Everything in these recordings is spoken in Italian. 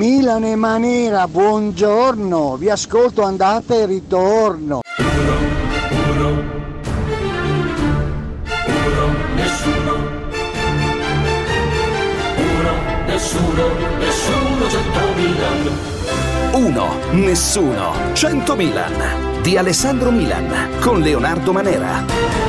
Milan e Manera, buongiorno, vi ascolto andata e ritorno. Uno, uno, uno, nessuno. Uno, nessuno, nessuno, cento Milan. 1. Nessuno. 100 Milan. Di Alessandro Milan. Con Leonardo Manera.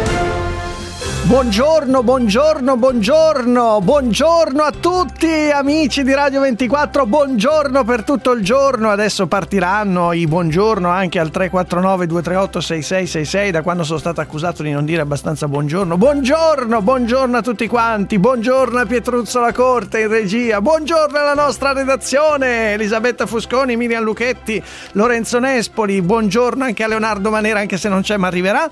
Buongiorno, buongiorno, buongiorno, buongiorno a tutti amici di Radio 24, buongiorno per tutto il giorno, adesso partiranno i buongiorno anche al 349 238 6666 da quando sono stato accusato di non dire abbastanza buongiorno, buongiorno, buongiorno a tutti quanti, buongiorno a Pietruzzo La Corte in regia, buongiorno alla nostra redazione, Elisabetta Fusconi, Miriam Luchetti, Lorenzo Nespoli, buongiorno anche a Leonardo Manera anche se non c'è ma arriverà.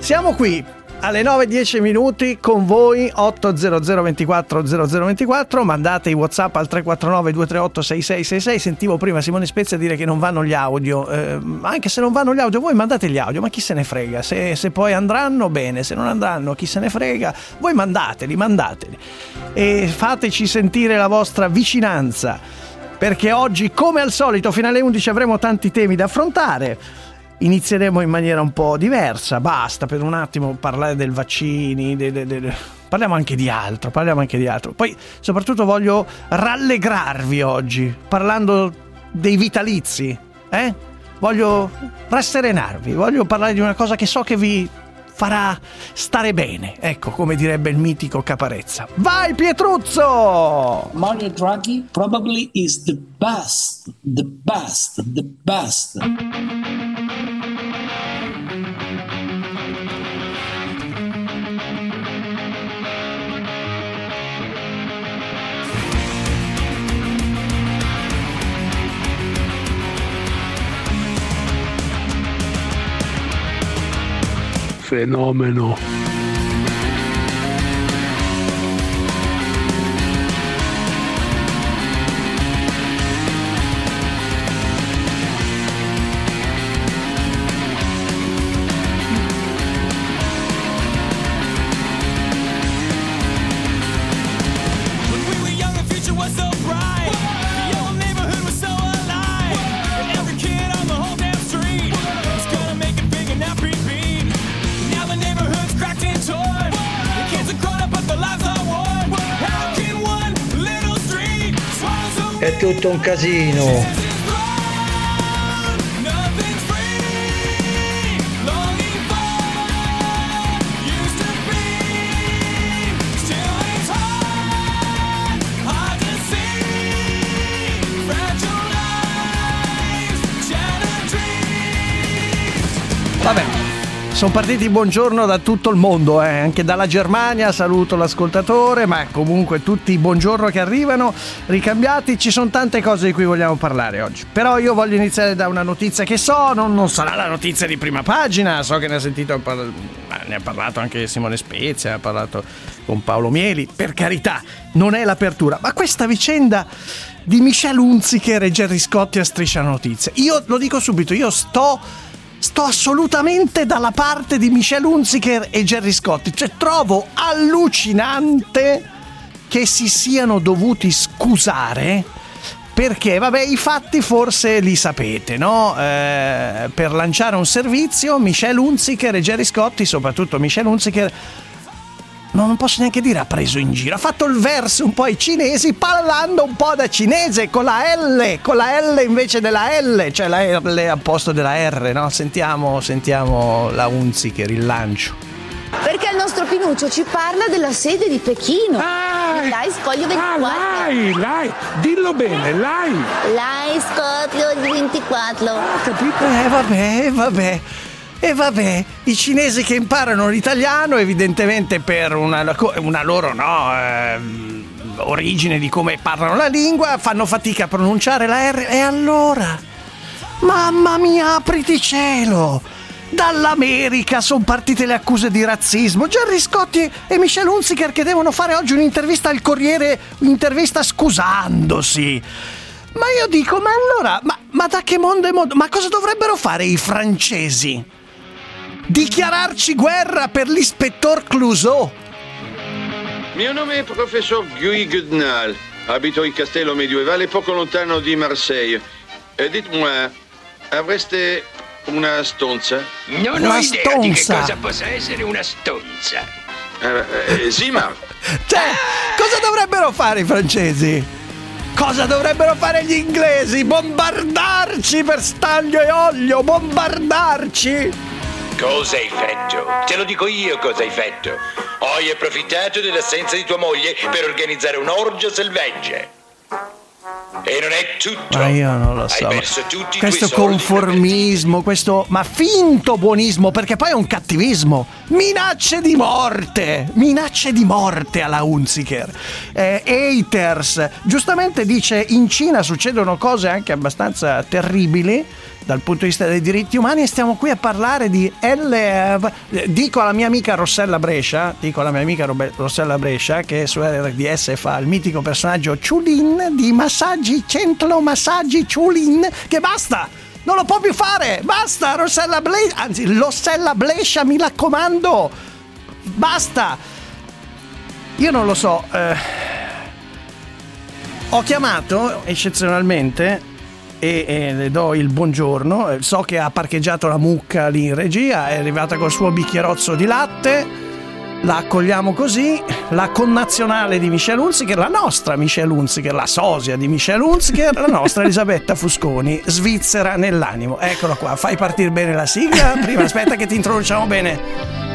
Siamo qui alle 9.10 minuti con voi 800 24 0024 mandate i whatsapp al 349 238 6666 sentivo prima Simone Spezia dire che non vanno gli audio. Eh, anche se non vanno gli audio voi mandate gli audio ma chi se ne frega? Se, se, poi andranno bene. Se non andranno chi se ne frega? Voi mandateli mandateli. E fateci sentire la vostra vicinanza. Perché oggi come al solito fino alle 11 avremo tanti temi da affrontare inizieremo in maniera un po' diversa. Basta per un attimo parlare del vaccini, de, de, de, parliamo anche di altro, parliamo anche di altro. Poi soprattutto voglio rallegrarvi oggi parlando dei vitalizi, eh? Voglio rasserenarvi, voglio parlare di una cosa che so che vi farà stare bene, ecco come direbbe il mitico Caparezza. Vai Pietruzzo! Mario Draghi probably is the best, the best, the best. Fenomeno. Tutto un casino. Sono partiti buongiorno da tutto il mondo, eh, anche dalla Germania, saluto l'ascoltatore, ma comunque tutti i buongiorno che arrivano, ricambiati, ci sono tante cose di cui vogliamo parlare oggi. Però io voglio iniziare da una notizia che so, non, non sarà la notizia di prima pagina, so che ne ha sentito, ne ha parlato anche Simone Spezia, ha parlato con Paolo Mieli, per carità, non è l'apertura, ma questa vicenda di Michelle Hunziker e Gerry Scotti a Striscia Notizie, io lo dico subito, io sto sto assolutamente dalla parte di Michelle Hunziker e Gerry Scotti. Cioè, trovo allucinante che si siano dovuti scusare. Perché, vabbè, i fatti forse li sapete, no? Eh, per lanciare un servizio, Michelle Hunziker e Gerry Scotti, soprattutto Michelle Hunziker, no, non posso neanche dire ha preso in giro, ha fatto il verso un po' ai cinesi parlando un po' da cinese con la L, con la L invece della L, cioè la L a posto della R, no? Sentiamo, sentiamo la Unziker, il lancio. Perché il nostro Pinuccio ci parla della sede di Pechino. Ah, Lai Scoglio 24. Ah, Lai, Lai, dillo bene, Lai. Lai Scoglio 24. Capito? Eh vabbè, vabbè. E vabbè, i cinesi che imparano l'italiano, evidentemente per una, una loro no, ehm, origine di come parlano la lingua, fanno fatica a pronunciare la R. E allora? Mamma mia, apriti cielo! Dall'America sono partite le accuse di razzismo. Gerry Scotti e Michelle Hunziker che devono fare oggi un'intervista al Corriere, un'intervista scusandosi. Ma io dico, ma allora, ma, ma da che mondo è mondo? Ma cosa dovrebbero fare i francesi? Dichiararci guerra per l'ispettor Clouseau? Mio nome è professor Guy Goodnall. Abito in castello medievale poco lontano di Marseille. E dites-moi, avreste una stonza? Non Una ho idea di che cosa possa essere una stonza. Eh, eh, sì, ma Cioè, cosa dovrebbero fare i francesi? Cosa dovrebbero fare gli inglesi? Bombardarci per staglio e olio, bombardarci! Cosa hai fatto? Te lo dico io cosa hai fatto. Hai approfittato dell'assenza di tua moglie per organizzare un'orgia selvaggia. E non è tutto. Ma io non lo so. Questo conformismo, questo ma finto buonismo, perché poi è un cattivismo. Minacce di morte, minacce di morte alla Hunziker. Eh, haters, giustamente dice in Cina succedono cose anche abbastanza terribili dal punto di vista dei diritti umani e stiamo qui a parlare di LR. Dico alla mia amica Rossella Brescia, dico alla mia amica Robe- Rossella Brescia che su RDS fa il mitico personaggio Chulin di Massaggi Centro Massaggi Chulin che basta! Non lo può più fare! Basta Rossella Brescia, anzi Rossella Brescia mi raccomando! Basta! Io non lo so, eh, ho chiamato eccezionalmente e, e le do il buongiorno. Eh, So che ha parcheggiato la mucca lì in regia, è arrivata col suo bicchierozzo di latte. La accogliamo così, la connazionale di Michelle Hunziker, la nostra Michelle Hunziker, la sosia di Michelle Hunziker, la nostra Elisabetta Fusconi, svizzera nell'animo. Eccola qua, fai partire bene la sigla. Prima aspetta che ti introduciamo bene.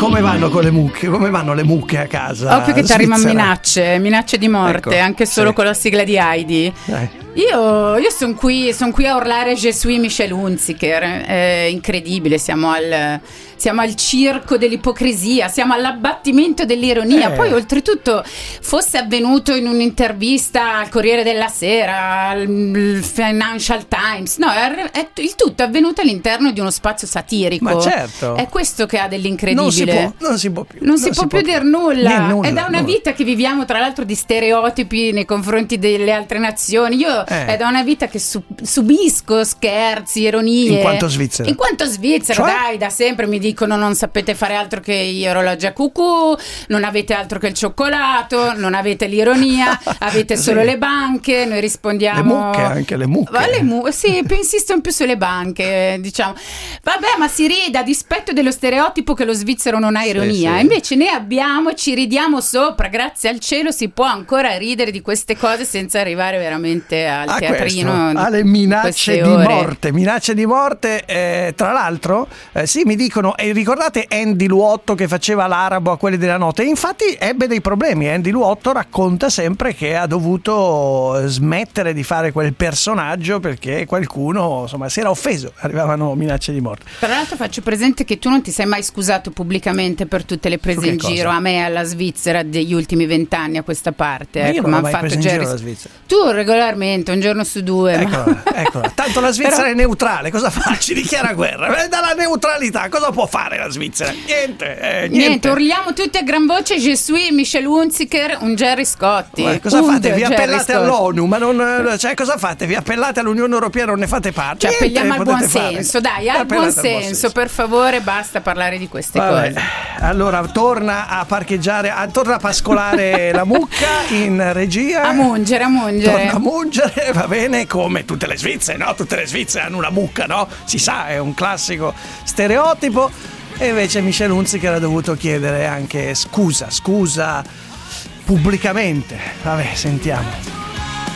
Come vanno con le mucche? Come vanno le mucche a casa? Occhio che ti arrivano minacce, minacce di morte, Ecco, anche solo sì. con la sigla di Heidi. Eh. Io, io sono qui, son qui a urlare suis Michel Hunziker, è incredibile, siamo al, siamo al circo dell'ipocrisia, siamo all'abbattimento dell'ironia. Eh. Poi oltretutto fosse avvenuto in un'intervista al Corriere della Sera, al Financial Times, no, è, è- il tutto è avvenuto all'interno di uno spazio satirico. Ma certo. È questo che ha dell'incredibile. Non si può, non si può più. Non si può più dire nulla. Nulla, È da una nulla. vita che viviamo, tra l'altro, di stereotipi nei confronti delle altre nazioni. Io Eh. è da una vita che su- subisco scherzi, ironie. In quanto svizzera. In quanto svizzera, Cioè? dai, da sempre mi dicono non sapete fare altro che gli orologi a cucù, non avete altro che il cioccolato, non avete l'ironia, avete Sì. solo le banche. Noi rispondiamo. Le mucche, anche le mucche. Ma le mu- sì, più insistono più sulle banche, diciamo. Vabbè, ma si ride a dispetto dello stereotipo che lo svizzero non ha ironia. sì. Invece ne abbiamo, ci ridiamo sopra. Grazie al cielo si può ancora ridere di queste cose senza arrivare veramente al a teatrino. questo, alle minacce queste di ore. morte minacce di morte eh, tra l'altro eh, sì mi dicono e ricordate Andy Luotto che faceva l'arabo a quelli della notte e infatti ebbe dei problemi Andy Luotto racconta sempre che ha dovuto smettere di fare quel personaggio perché qualcuno insomma si era offeso arrivavano minacce di morte Tra l'altro faccio presente che tu non ti sei mai scusato pubblicamente per tutte le prese in cosa? giro a me e alla Svizzera degli ultimi vent'anni a questa parte. Ma io ecco, non ho mai fatto preso in Jerry- giro la Svizzera. Tu regolarmente, un giorno su due. ma- Eccola, eccola. Tanto la Svizzera Però- è neutrale, cosa fa? Ci dichiara guerra. Eh, Dalla neutralità, cosa può fare la Svizzera? Niente, eh, niente. Niente, urliamo tutti a gran voce Je suis Michel Hunziker, un Jerry Scotti. Ma cosa Un fate? Vi Jerry appellate Scotti. all'ONU, ma non. eh, Cioè, cosa fate? Vi appellate all'Unione Europea, non ne fate parte? Ci Niente appelliamo al buon senso, dai, al buon al buon senso, per favore, basta parlare di queste Vabbè, cose. Allora, torna a parcheggiare, a- torna a pascolare la mucca in regia. A mungere, a mungere. Torna a mungere, va bene, come tutte le Svizzere, no? Tutte le Svizzere hanno una mucca, no? Si sa, è un classico stereotipo. E invece Michel Hunziker ha dovuto chiedere anche scusa, scusa pubblicamente. Vabbè, sentiamo.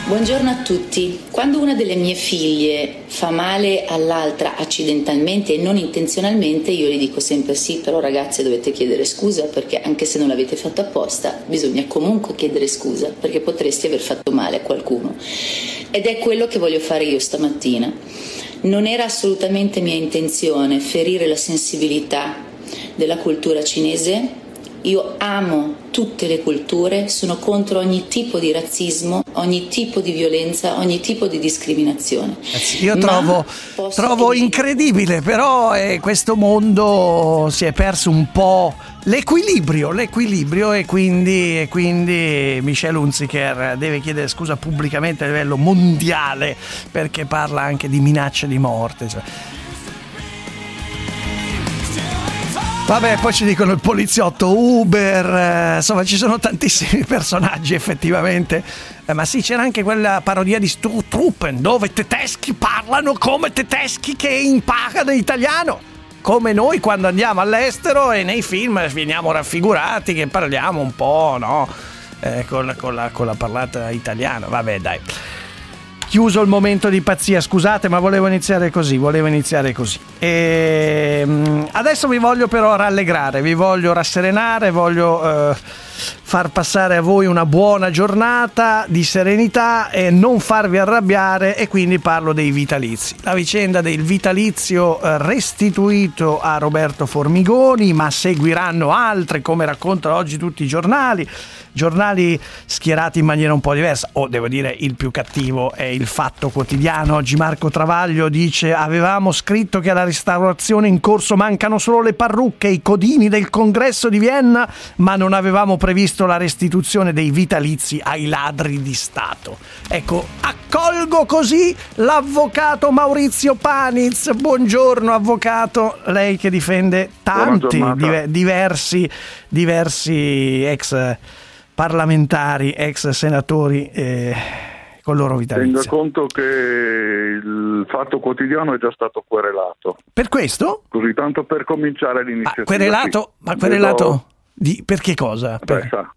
Buongiorno a tutti. Quando una delle mie figlie fa male all'altra accidentalmente e non intenzionalmente, io le dico sempre sì, però ragazze dovete chiedere scusa perché anche se non l'avete fatto apposta, bisogna comunque chiedere scusa perché potresti aver fatto male a qualcuno. Ed è quello che voglio fare io stamattina. Non era assolutamente mia intenzione ferire la sensibilità della cultura cinese. Io amo tutte le culture, sono contro ogni tipo di razzismo, ogni tipo di violenza, ogni tipo di discriminazione. Io Ma trovo, trovo incredibile, però eh, questo mondo si è perso un po' l'equilibrio, l'equilibrio e quindi, e quindi Michel Hunziker deve chiedere scusa pubblicamente a livello mondiale perché parla anche di minacce di morte. cioè. Vabbè, poi ci dicono il poliziotto Uber, eh, insomma ci sono tantissimi personaggi effettivamente. Eh, ma sì, c'era anche quella parodia di Sturtruppen dove tedeschi parlano come tedeschi che imparano italiano. Come noi quando andiamo all'estero e nei film veniamo raffigurati che parliamo un po', no? Eh, con, con, la, con la parlata italiana. Vabbè, dai chiuso il momento di pazzia, scusate, ma volevo iniziare così, volevo iniziare così. E, ehm, adesso vi voglio però rallegrare, vi voglio rasserenare, voglio eh, far passare a voi una buona giornata di serenità e non farvi arrabbiare e quindi parlo dei vitalizi. La vicenda del vitalizio eh, restituito a Roberto Formigoni, ma seguiranno altre come raccontano oggi tutti i giornali giornali schierati in maniera un po' diversa. O devo dire, il più cattivo è il Fatto Quotidiano. Oggi Marco Travaglio dice: Avevamo scritto che alla restaurazione in corso mancano solo le parrucche e i codini del congresso di Vienna, ma non avevamo previsto la restituzione dei vitalizi ai ladri di Stato. Ecco, accolgo così l'avvocato Maurizio Paniz. Buongiorno, avvocato, lei che difende tanti div- diversi, diversi ex parlamentari, ex senatori eh, con loro vitalizio. Tenga conto che il fatto quotidiano è già stato querelato. Per questo? Così tanto per cominciare l'iniziativa. Ma querelato? Sì. Ma querelato di, per che cosa? Beh, Per- sa,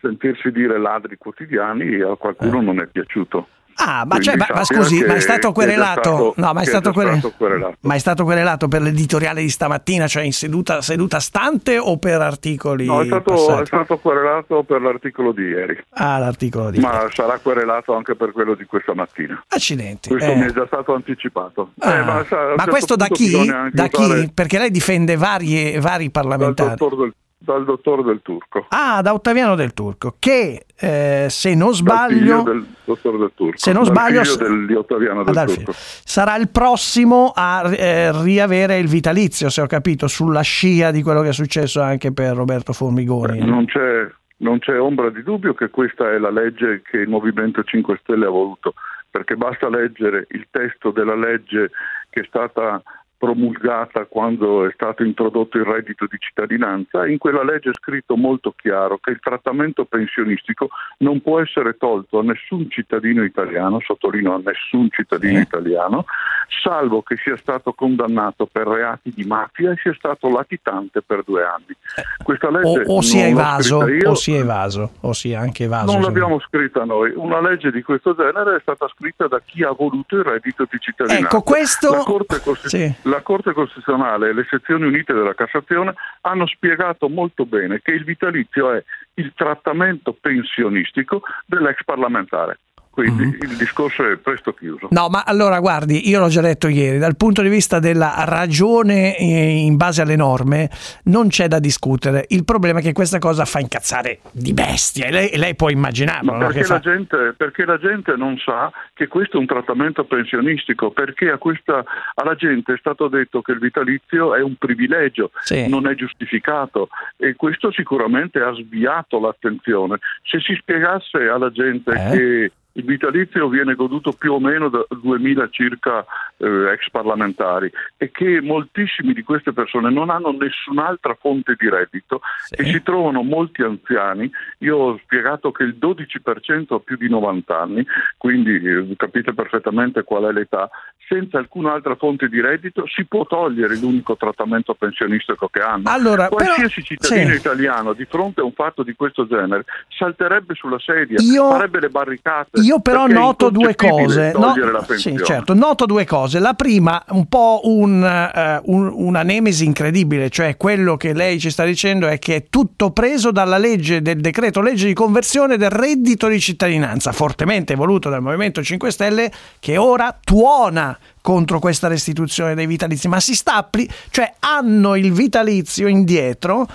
sentirsi dire ladri quotidiani a qualcuno non è piaciuto. Ah, ma, cioè, ma- ma sappia scusi, ma è stato querelato? stato- no, ma è stato, quere- stato querelato. ma è stato querelato per l'editoriale di stamattina, cioè in seduta, seduta stante o per articoli No, è stato, è stato querelato per l'articolo di ieri, Ah, l'articolo di ma sarà querelato anche per quello di questa mattina. Accidenti. Questo eh. mi è già stato anticipato. Ah, Eh, ma sa- ma certo questo da chi? Da chi? usare Perché lei difende vari, vari Dal parlamentari. dottor del, dal dottor del Turco. Ah, da Ottaviano del Turco, che eh, se non sbaglio del dottor del Turco. Se non sbaglio- del- di Ottaviano del Ah, dal Turco. figlio. sarà il prossimo a eh, riavere il vitalizio, se ho capito, sulla scia di quello che è successo anche per Roberto Formigoni. Non c'è, non c'è ombra di dubbio che questa è la legge che il Movimento 5 Stelle ha voluto, perché basta leggere il testo della legge che è stata promulgata quando è stato introdotto il reddito di cittadinanza, in quella legge è scritto molto chiaro che il trattamento pensionistico non può essere tolto a nessun cittadino italiano, sottolineo a nessun cittadino italiano, salvo che sia stato condannato per reati di mafia e sia stato latitante per due anni. Questa O, legge o si è evaso, io, o si è evaso, o si è anche evaso. non l'abbiamo scritta noi. Una legge di questo genere è stata scritta da chi ha voluto il reddito di cittadinanza. Ecco, questo- La Corte, Costi- Sì. la Corte Costituzionale e le sezioni unite della Cassazione hanno spiegato molto bene che il vitalizio è il trattamento pensionistico dell'ex parlamentare. Quindi il discorso è presto chiuso. No, ma allora guardi, io l'ho già detto ieri, dal punto di vista della ragione eh, in base alle norme non c'è da discutere. Il problema è che questa cosa fa incazzare di bestia e lei, lei può immaginarlo. Ma no? perché, fa- la gente, perché la gente non sa che questo è un trattamento pensionistico, perché a questa, alla gente è stato detto che il vitalizio è un privilegio, Sì. non è giustificato e questo sicuramente ha sviato l'attenzione. Se si spiegasse alla gente Eh? che il vitalizio viene goduto più o meno da 2000 circa eh, ex parlamentari e che moltissimi di queste persone non hanno nessun'altra fonte di reddito Sì. e si trovano molti anziani. Io ho spiegato che il 12% ha più di 90 anni, quindi eh, capite perfettamente qual è l'età. Senza alcun'altra fonte di reddito si può togliere l'unico trattamento pensionistico che hanno. Allora, però- Qualsiasi cittadino sì. italiano di fronte a un fatto di questo genere salterebbe sulla sedia, Io- farebbe le barricate. Io però perché noto due cose. No- sì, certo, noto due cose. La prima, un po' un, eh, un- una nemesi incredibile, cioè quello che lei ci sta dicendo è che è tutto preso dalla legge del decreto legge di conversione del reddito di cittadinanza, fortemente voluto dal Movimento 5 Stelle, che ora tuona contro questa restituzione dei vitalizi, ma si sta appli- cioè hanno il vitalizio indietro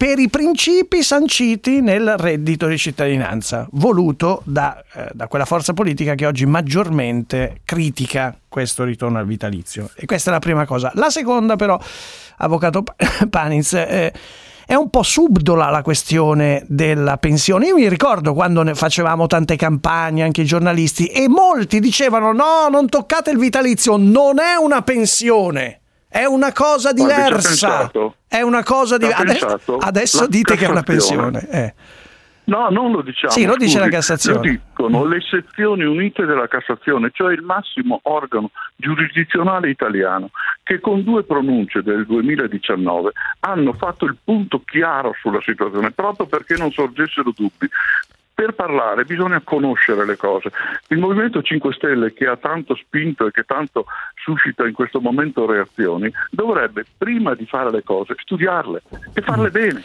per i principi sanciti nel reddito di cittadinanza, voluto da, eh, da quella forza politica che oggi maggiormente critica questo ritorno al vitalizio. E questa è la prima cosa. La seconda però, avvocato Pa- Paniz, eh, è un po' subdola la questione della pensione. Io mi ricordo quando ne facevamo tante campagne, anche i giornalisti, e molti dicevano no, non toccate il vitalizio, non è una pensione. È una cosa diversa. È una cosa diversa. Adesso, dite che è una Cassazione. pensione. eh. No, non lo diciamo. Sì, lo dice scusi, la Cassazione. Lo dicono le sezioni unite della Cassazione, cioè il massimo organo giurisdizionale italiano, che con due pronunce del 2019 hanno fatto il punto chiaro sulla situazione, proprio perché non sorgessero dubbi. Per parlare bisogna conoscere le cose. Il Movimento 5 Stelle, che ha tanto spinto e che tanto suscita in questo momento reazioni, dovrebbe, prima di fare le cose, studiarle e farle bene.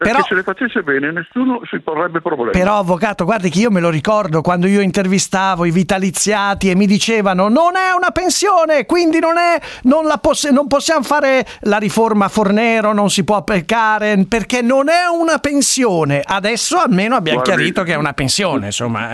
Perché Però- se le facesse bene nessuno si porrebbe problemi. Però, avvocato, guardi che io me lo ricordo quando io intervistavo i vitaliziati e mi dicevano non è una pensione, quindi non, è, non, la poss- non possiamo fare la riforma Fornero, non si può applicare perché non è una pensione. Adesso almeno abbiamo Guardi- chiarito che è una pensione, insomma.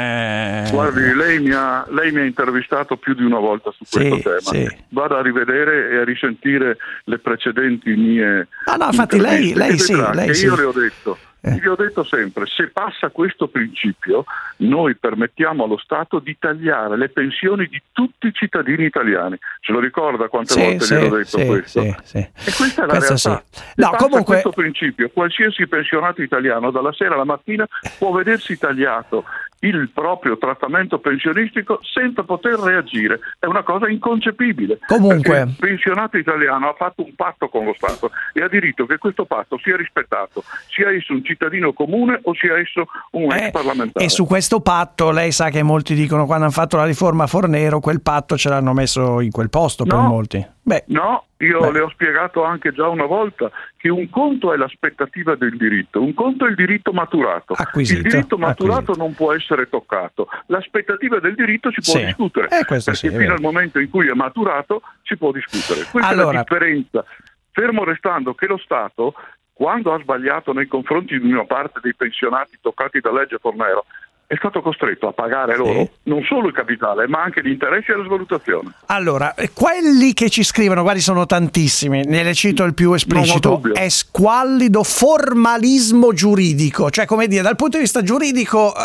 eh. Guardi, lei mi, ha, lei mi ha intervistato più di una volta su Sì, questo tema. sì. Vado a rivedere e a risentire le precedenti mie. Ah, no, infatti lei- lei sì, lei sì. Io le ho detto. Vi ho detto sempre, se passa questo principio, noi permettiamo allo Stato di tagliare le pensioni di tutti i cittadini italiani. Se lo ricorda quante Sì, volte sì, gliel'ho detto sì, questo? sì, sì. E questa è la Questo realtà. sì. Se No, passa comunque- questo principio, qualsiasi pensionato italiano dalla sera alla mattina può vedersi tagliato il proprio trattamento pensionistico senza poter reagire. È una cosa inconcepibile. Comunque- il pensionato italiano ha fatto un patto con lo Stato e ha diritto che questo patto sia rispettato, sia esso un cittadino comune o sia esso un ex parlamentare. Eh, E su questo patto, lei sa che molti dicono quando hanno fatto la riforma Fornero, quel patto ce l'hanno messo in quel posto per No. molti. Beh, No, io Beh. le ho spiegato anche già una volta che un conto è l'aspettativa del diritto, un conto è il diritto maturato. Acquisito, il diritto maturato acquisito. non può essere toccato, l'aspettativa del diritto si può Sì. discutere, Eh, perché sì, è fino al momento in cui è maturato si può discutere. Questa è Allora- la differenza, fermo restando che lo Stato, quando ha sbagliato nei confronti di una parte dei pensionati toccati da legge Fornero, è stato costretto a pagare loro non solo il capitale, ma anche gli interessi e la svalutazione. Allora, eh, quelli che ci scrivono, guardi, sono tantissimi, ne le cito il più esplicito. È squallido formalismo giuridico, cioè come dire, dal punto di vista giuridico eh,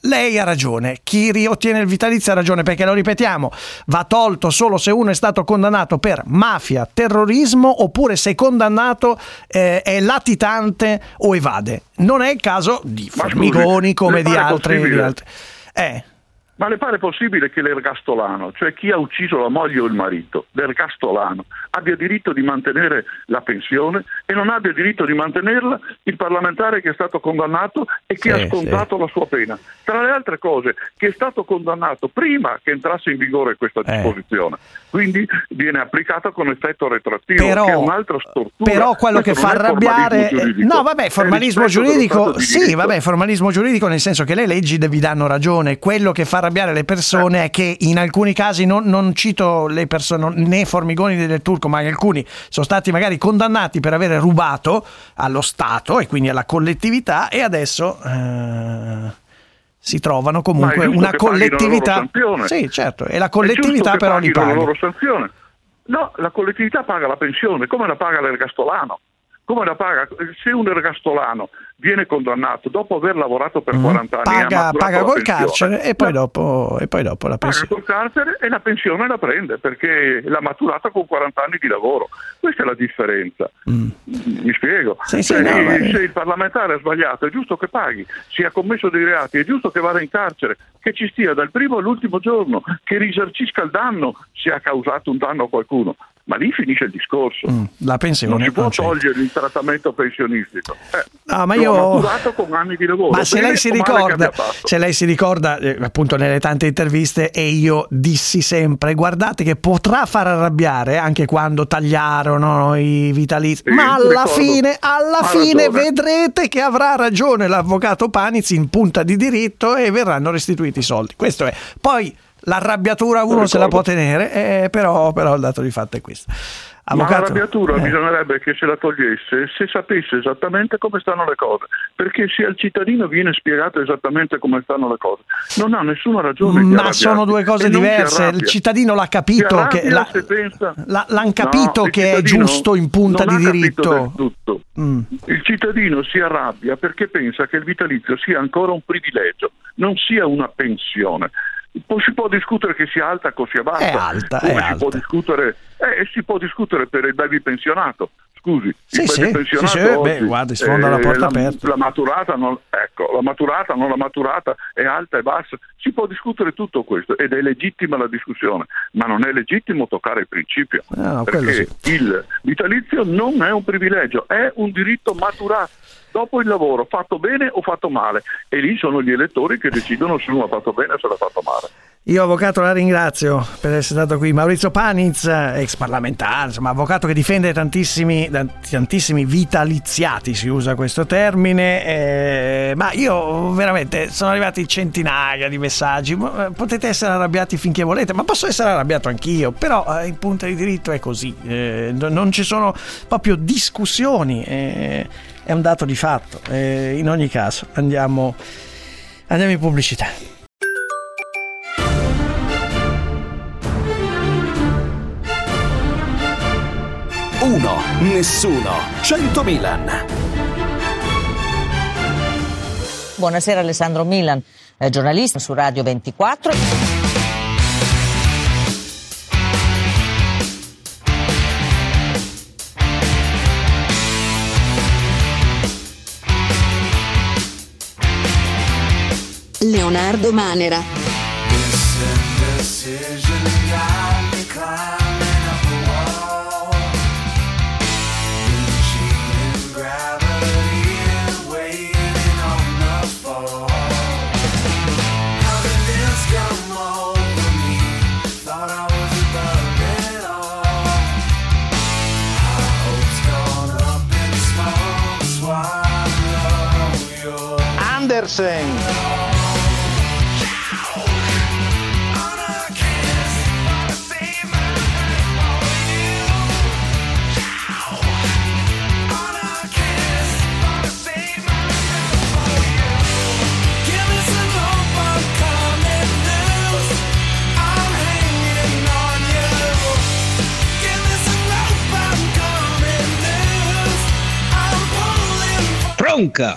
lei ha ragione, chi riottiene il vitalizio ha ragione, perché lo ripetiamo, va tolto solo se uno è stato condannato per mafia, terrorismo oppure se condannato eh, è latitante o evade. Non è il caso di Formigoni come di altri, di altri. Eh. Ma le pare possibile che l'ergastolano, cioè chi ha ucciso la moglie o il marito, l'ergastolano, abbia diritto di mantenere la pensione e non abbia diritto di mantenerla il parlamentare che è stato condannato e che Sì, ha scontato la sua pena? Tra le altre cose, che è stato condannato prima che entrasse in vigore questa Eh. disposizione, quindi viene applicata con effetto retroattivo, Però- che è un'altra stortura. Però quello che Questo fa non è arrabbiare. No, vabbè, formalismo giuridico. Sì, vabbè, formalismo giuridico nel senso che le leggi vi danno ragione. Quello che fa arrabbiare le persone è che in alcuni casi, non, non cito le persone, né Formigoni né del Turco, ma alcuni sono stati magari condannati per aver rubato allo Stato e quindi alla collettività e adesso. eh, si trovano comunque una collettività. Sì, certo, e la collettività però li paghino la paga. loro sanzione. No, la collettività paga la pensione, come la paga l'ergastolano. Come la paga? Se un ergastolano viene condannato dopo aver lavorato per 40 anni e ha Mhm. Paga, paga col pensione, carcere e poi, la- dopo, e poi dopo la paga pensione. col carcere e la pensione la prende perché l'ha maturata con 40 anni di lavoro. Questa è la differenza. Mi spiego. Mm. Sì, sì, Cioè, no, ma- se il parlamentare ha sbagliato è giusto che paghi, se ha commesso dei reati è giusto che vada in carcere, che ci stia dal primo all'ultimo giorno, che risarcisca il danno se ha causato un danno a qualcuno. Ma lì finisce il discorso. Mm, La pensione Non si può togliere il trattamento pensionistico. Eh, Ah, ma io- maturato con anni di lavoro. Ma se lei ricorda, se lei si ricorda eh, appunto nelle tante interviste e io dissi sempre guardate che potrà far arrabbiare anche quando tagliarono i vitalizi, Sì, ma alla ricordo. fine, alla Ha fine ragione. vedrete che avrà ragione l'avvocato Panizzi in punta di diritto e verranno restituiti i soldi. Questo è. Poi l'arrabbiatura uno se la può tenere, eh, però, però il dato di fatto è questo. Ma Avvocato, l'arrabbiatura eh. bisognerebbe che se la togliesse se sapesse esattamente come stanno le cose, perché se al cittadino viene spiegato esattamente come stanno le cose, non ha nessuna ragione Ma sono due cose diverse. Il cittadino l'ha capito che la- pensa- la- l'hanno No, capito il che è giusto in punta di diritto. Mm. Il cittadino si arrabbia perché pensa che il vitalizio sia ancora un privilegio, non sia una pensione. Si può discutere che sia alta o sia bassa. È alta, è si alta. può discutere eh, si può discutere per il baby pensionato. Scusi, Sì, il sì, baby pensionato sì, sì, oggi, beh, guardi, sfonda la porta la, aperta. la maturata, non, ecco, la maturata, non la maturata, è alta e bassa. Si può discutere tutto questo ed è legittima la discussione, ma non è legittimo toccare il principio. Ah, no, perché il vitalizio non è un privilegio, è un diritto maturato dopo il lavoro, fatto bene o fatto male. E lì sono gli elettori che decidono se uno ha fatto bene o se l'ha fatto male. Io avvocato la ringrazio per essere stato qui. Maurizio Paniz, ex parlamentare, insomma avvocato che difende tantissimi, tantissimi vitaliziati, si usa questo termine, eh, ma io veramente sono arrivati centinaia di messaggi, eh, potete essere arrabbiati finché volete, ma posso essere arrabbiato anch'io, però eh, in punto di diritto è così, eh, non ci sono proprio discussioni, eh, è un dato di fatto. Eh, in ogni caso andiamo, andiamo in pubblicità. Uno, nessuno, 100 Milan. Buonasera Alessandro Milan, eh, giornalista su Radio 24. Leonardo Manera. Andersen. Tronca!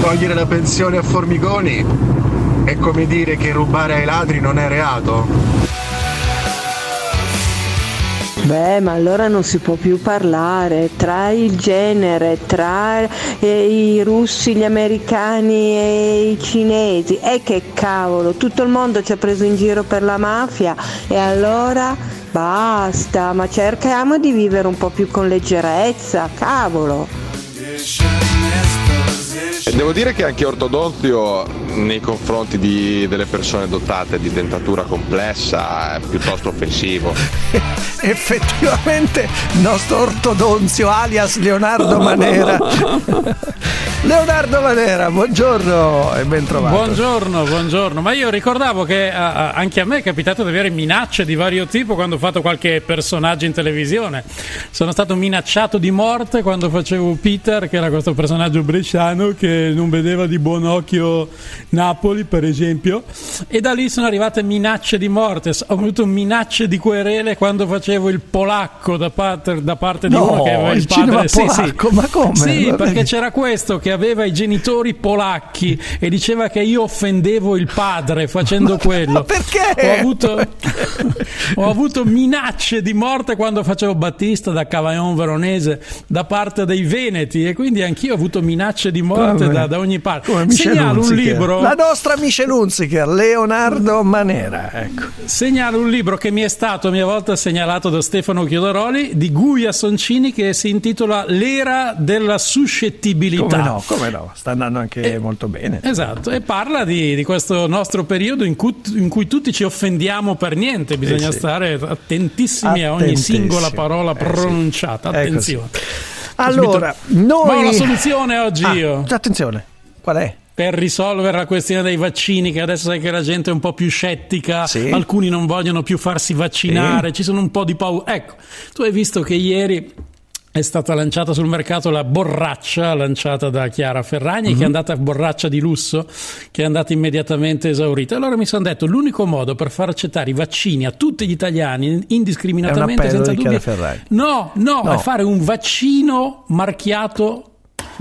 Togliere la pensione a Formigoni è come dire che rubare ai ladri non è reato? Beh, ma allora non si può più parlare tra il genere, tra eh, i russi, gli americani e i cinesi. E che cavolo, tutto il mondo ci ha preso in giro per la mafia e allora basta, ma cerchiamo di vivere un po' più con leggerezza, cavolo. Devo dire che anche ortodonzio nei confronti di, delle persone dotate di dentatura complessa è piuttosto offensivo. Effettivamente il nostro ortodonzio alias Leonardo Manera. Leonardo Manera, buongiorno e ben trovato. Buongiorno, buongiorno. Ma io ricordavo che uh, anche a me è capitato di avere minacce di vario tipo quando ho fatto qualche personaggio in televisione. Sono stato minacciato di morte quando facevo Peter, che era questo personaggio bresciano che non vedeva di buon occhio Napoli, per esempio, e da lì sono arrivate minacce di morte. Ho avuto minacce di querele quando facevo il polacco da parte, da parte di no, uno che aveva il, il padre. Sì, polacco, sì. ma come? Sì, Va perché c'era questo che aveva i genitori polacchi e diceva che io offendevo il padre facendo quello. Ma perché? Ho avuto, ho avuto minacce di morte quando facevo Battista da Cavaillon Veronese da parte dei Veneti e quindi anch'io ho avuto minacce di morte da, da ogni parte. Come Segnalo un Hunziker. Libro. La nostra Michel Hunziker, Leonardo Manera. Ecco. Segnalo un libro che mi è stato a mia volta segnalato da Stefano Chiodoroli di Guia Soncini che si intitola L'era della suscettibilità. Come no, come no, sta andando anche molto bene. Esatto, e parla di, di questo nostro periodo in cui, in cui tutti ci offendiamo per niente, bisogna Eh sì. stare attentissimi a ogni singola parola Eh sì. pronunciata. È Attenzione. Allora, Ma ho noi... la soluzione oggi Ah, io. Attenzione, qual è? Per risolvere la questione dei vaccini, che adesso sai che la gente è un po' più scettica, Sì. alcuni non vogliono più farsi vaccinare, ci sono un po' di paura. Ecco, tu hai visto che ieri è stata lanciata sul mercato la borraccia lanciata da Chiara Ferragni, Mhm. che è andata borraccia di lusso, che è andata immediatamente esaurita. Allora mi sono detto: l'unico modo per far accettare i vaccini a tutti gli italiani indiscriminatamente, senza dubbio, no, no, No. è fare un vaccino marchiato.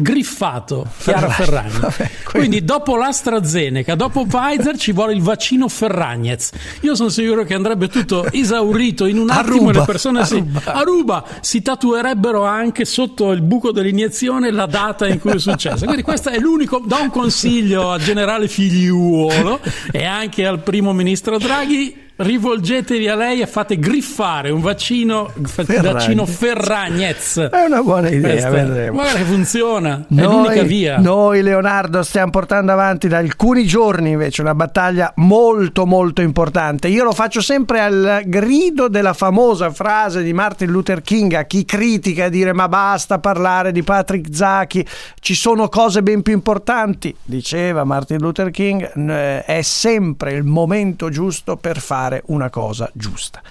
Griffato Chiara Ferragni. Ferragni. Quindi dopo l'AstraZeneca, dopo Pfizer ci vuole il vaccino Ferragnez. Io sono sicuro che andrebbe tutto esaurito in un attimo e ruba, le persone a si, ruba. a ruba si tatuerebbero anche sotto il buco dell'iniezione la data in cui è successo. Quindi questo è l'unico. Do un consiglio al generale Figliuolo e anche al primo ministro Draghi. Rivolgetevi a lei e fate griffare un vaccino, Ferragnez. vaccino Ferragnez. È una buona idea, Questa- vedremo. Che funziona, è l'unica via. noi, Leonardo, stiamo portando avanti da alcuni giorni invece una battaglia molto molto importante. Io lo faccio sempre al grido della famosa frase di Martin Luther King a chi critica e dire ma basta parlare di Patrick Zaki, ci sono cose ben più importanti, diceva Martin Luther King, è sempre il momento giusto per fare una cosa giusta.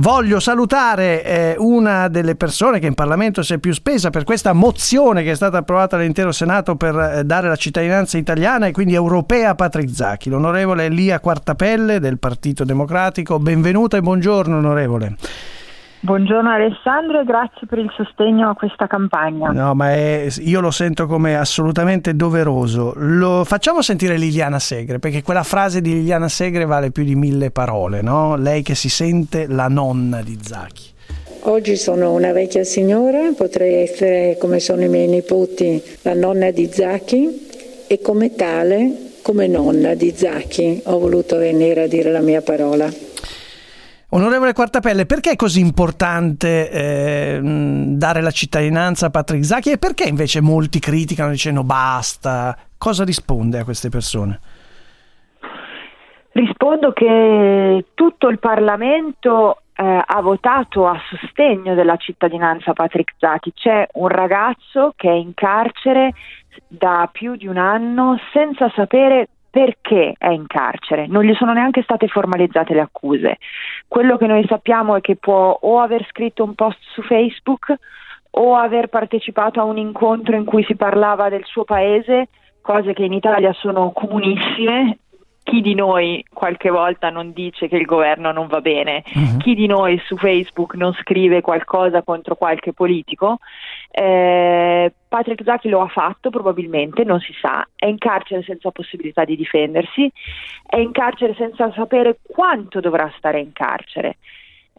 Voglio salutare eh, una delle persone che in Parlamento si è più spesa per questa mozione che è stata approvata dall'intero Senato per eh, dare la cittadinanza italiana e quindi europea a Patrick Zacchi, l'onorevole Elia Quartapelle del Partito Democratico. Benvenuta e buongiorno onorevole. Buongiorno Alessandro e grazie per il sostegno a questa campagna. No, ma è- io lo sento come assolutamente doveroso. Lo facciamo sentire Liliana Segre, perché quella frase di Liliana Segre vale più di mille parole, no? Lei che si sente la nonna di Zacchi. Oggi sono una vecchia signora, potrei essere come sono i miei nipoti la nonna di Zacchi e come tale, come nonna di Zacchi, ho voluto venire a dire la mia parola. Onorevole Quartapelle, perché è così importante eh, dare la cittadinanza a Patrick Zacchi e perché invece molti criticano dicendo basta? Cosa risponde a queste persone? Rispondo che tutto il Parlamento eh, ha votato a sostegno della cittadinanza Patrick Zaki. C'è un ragazzo che è in carcere da più di un anno senza sapere perché è in carcere, non gli sono neanche state formalizzate le accuse. Quello che noi sappiamo è che può o aver scritto un post su Facebook o aver partecipato a un incontro in cui si parlava del suo paese, cose che in Italia sono comunissime. Chi di noi qualche volta non dice che il governo non va bene? Chi di noi su Facebook non scrive qualcosa contro qualche politico? Eh, Patrick Zaki lo ha fatto probabilmente, non si sa, è in carcere senza possibilità di difendersi, è in carcere senza sapere quanto dovrà stare in carcere.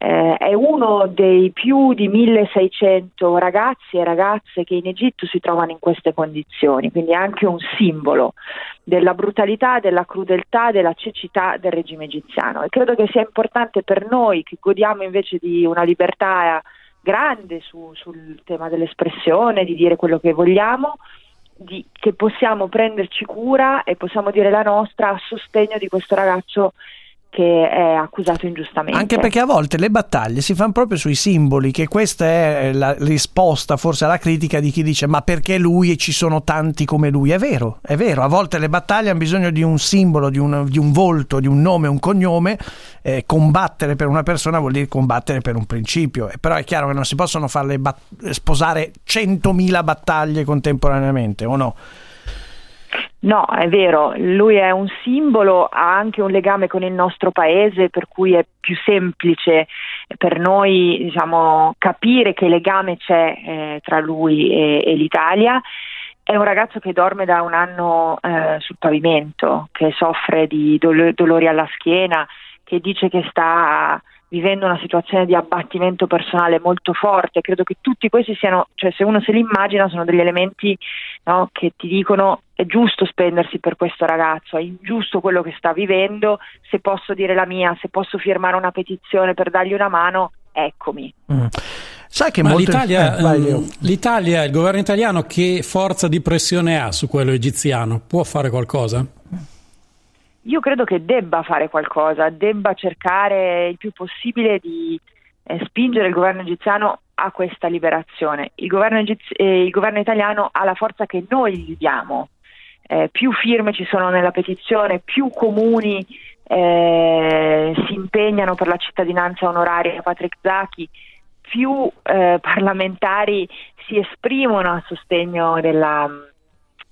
Eh, è uno dei più di 1600 ragazzi e ragazze che in Egitto si trovano in queste condizioni, quindi è anche un simbolo della brutalità, della crudeltà, della cecità del regime egiziano. E credo che sia importante per noi che godiamo invece di una libertà grande su- sul tema dell'espressione, di dire quello che vogliamo, di- che possiamo prenderci cura e possiamo dire la nostra a sostegno di questo ragazzo che è accusato ingiustamente. Anche perché a volte le battaglie si fanno proprio sui simboli, che questa è la risposta forse alla critica di chi dice ma perché lui e ci sono tanti come lui? È vero, è vero, a volte le battaglie hanno bisogno di un simbolo, di un, di un volto, di un nome, un cognome, eh, combattere per una persona vuol dire combattere per un principio, però è chiaro che non si possono farle bat- sposare 100.000 battaglie contemporaneamente, o no? No, è vero, lui è un simbolo, ha anche un legame con il nostro paese, per cui è più semplice per noi diciamo, capire che legame c'è eh, tra lui e, e l'Italia. È un ragazzo che dorme da un anno eh, sul pavimento, che soffre di dolo- dolori alla schiena, che dice che sta vivendo una situazione di abbattimento personale molto forte. Credo che tutti questi siano, cioè se uno se li immagina, sono degli elementi no, che ti dicono è giusto spendersi per questo ragazzo, è ingiusto quello che sta vivendo, se posso dire la mia, se posso firmare una petizione per dargli una mano, eccomi. Sai che molto... l'Italia, eh, vai, Leo. l'Italia, il governo italiano, che forza di pressione ha su quello egiziano? Può fare qualcosa? Io credo che debba fare qualcosa, debba cercare il più possibile di eh, spingere il governo egiziano a questa liberazione. Il governo, egiz- eh, il governo italiano ha la forza che noi gli diamo. Eh, più firme ci sono nella petizione, più comuni eh, si impegnano per la cittadinanza onoraria a Patrick Zaki, più eh, parlamentari si esprimono a sostegno della,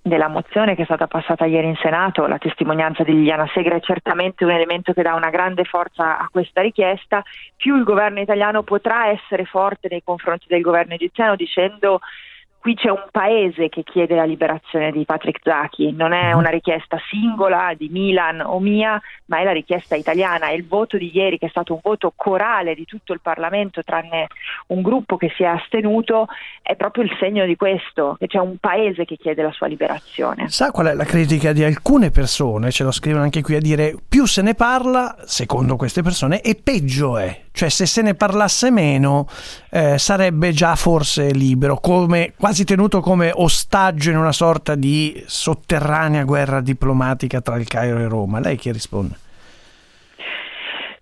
della mozione che è stata passata ieri in Senato, la testimonianza di Liliana Segre è certamente un elemento che dà una grande forza a questa richiesta, più il governo italiano potrà essere forte nei confronti del governo egiziano dicendo qui c'è un paese che chiede la liberazione di Patrick Zaki, non è una richiesta singola di Milan o mia, ma è la richiesta italiana. E il voto di ieri che è stato un voto corale di tutto il Parlamento tranne un gruppo che si è astenuto. È proprio il segno di questo, che c'è un paese che chiede la sua liberazione. Sa qual è la critica di alcune persone, ce lo scrivono anche qui a dire più se ne parla, secondo queste persone, e peggio è. Cioè se se ne parlasse meno eh, sarebbe già forse libero, come, quasi tenuto come ostaggio in una sorta di sotterranea guerra diplomatica tra il Cairo e Roma. Lei che risponde?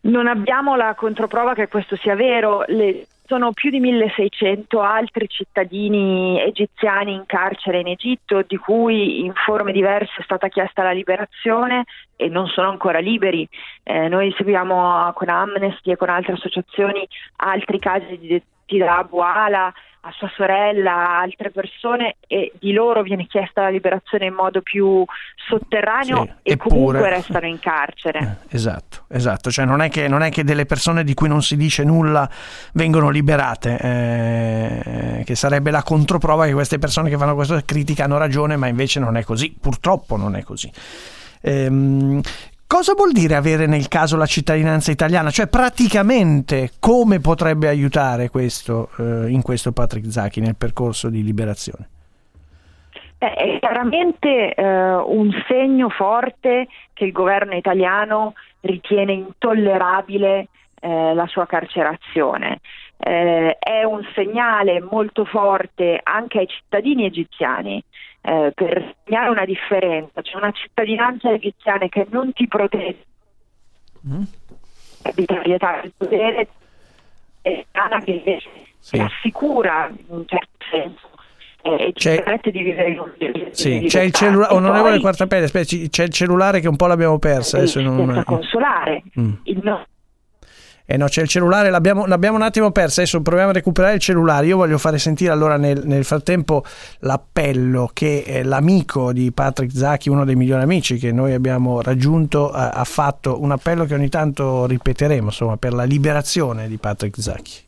Non abbiamo la controprova che questo sia vero. Le, sono più di 1600 altri cittadini egiziani in carcere in Egitto, di cui in forme diverse è stata chiesta la liberazione e non sono ancora liberi. Eh, noi seguiamo con Amnesty e con altre associazioni altri casi di detenuti da Abu Ala, a sua sorella, a altre persone e di loro viene chiesta la liberazione in modo più sotterraneo Sì, e comunque eppure- restano in carcere. Esatto, esatto, cioè non è, che, non è che delle persone di cui non si dice nulla vengono liberate, eh, che sarebbe la controprova che queste persone che fanno questa critica hanno ragione, ma invece non è così, purtroppo non è così. Ehm, cosa vuol dire avere nel caso la cittadinanza italiana? Cioè praticamente come potrebbe aiutare questo, eh, in questo Patrick Zaki nel percorso di liberazione? Beh, è chiaramente eh, un segno forte che il governo italiano ritiene intollerabile eh, la sua carcerazione. Eh, è un segnale molto forte anche ai cittadini egiziani eh, per segnare una differenza. C'è una cittadinanza egiziana che non ti protegge arbitrarietà del potere e una che invece ti assicura in un certo senso eh, e ci C'è- permette di vivere in un di Sì, libertà. c'è il cellulare, E onorevole poi Quartapelle, c'è il cellulare che un po' l'abbiamo persa. Adesso non... consolare, Mm. il no- Eh no, c'è il cellulare, l'abbiamo, l'abbiamo un attimo perso, adesso proviamo a recuperare il cellulare. Io voglio fare sentire allora nel, nel frattempo l'appello che eh, l'amico di Patrick Zacchi, uno dei migliori amici che noi abbiamo raggiunto, ha, ha fatto un appello che ogni tanto ripeteremo, insomma, per la liberazione di Patrick Zacchi.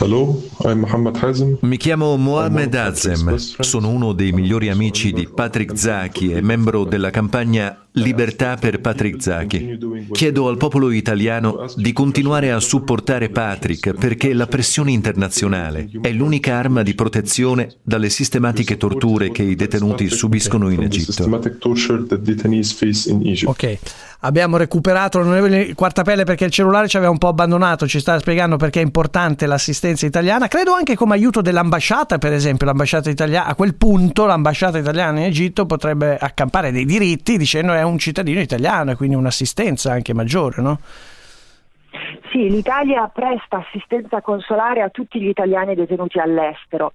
Hello, I'm Mohammed Hazem. Mi chiamo Mohamed Azem, sono uno dei migliori amici di Patrick Zaki e membro della campagna Libertà per Patrick Zaki. Chiedo al popolo italiano di continuare a supportare Patrick perché la pressione internazionale è l'unica arma di protezione dalle sistematiche torture che i detenuti subiscono in Egitto. Ok, abbiamo recuperato l'onorevole Quartapelle perché il cellulare ci aveva un po' abbandonato, ci stava spiegando perché è importante l'assistenza italiana, credo anche come aiuto dell'ambasciata, per esempio, l'ambasciata italiana, a quel punto l'ambasciata italiana in Egitto potrebbe accampare dei diritti dicendo è un cittadino italiano e quindi un'assistenza anche maggiore, no? Sì, l'Italia presta assistenza consolare a tutti gli italiani detenuti all'estero,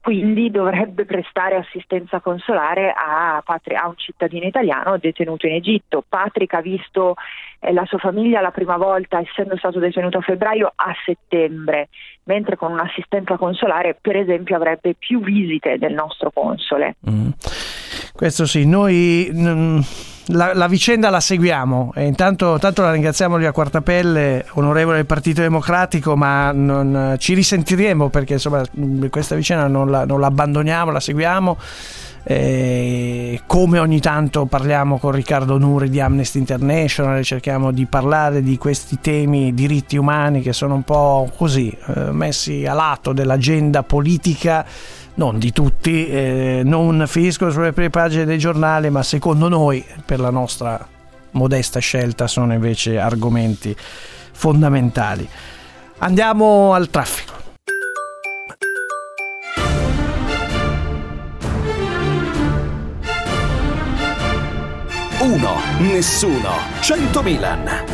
quindi dovrebbe prestare assistenza consolare a, Patri- a un cittadino italiano detenuto in Egitto. Patrick ha visto la sua famiglia la prima volta, essendo stato detenuto a febbraio, a settembre, mentre con un'assistenza consolare, per esempio, avrebbe più visite del nostro console. Mm. Questo sì, noi mm, la, la vicenda la seguiamo e intanto, intanto la ringraziamo lì a Quartapelle, onorevole del Partito Democratico, ma non- ci risentiremo perché insomma mm, questa vicenda non la, non la abbandoniamo, la seguiamo. Eh, come ogni tanto parliamo con Riccardo Nuri di Amnesty International, cerchiamo di parlare di questi temi, diritti umani che sono un po' così eh, messi a lato dell'agenda politica non di tutti, eh, non finiscono sulle prime pagine dei giornali, ma secondo noi, per la nostra modesta scelta, sono invece argomenti fondamentali. Andiamo al traffico. Uno, nessuno, 100 Milan.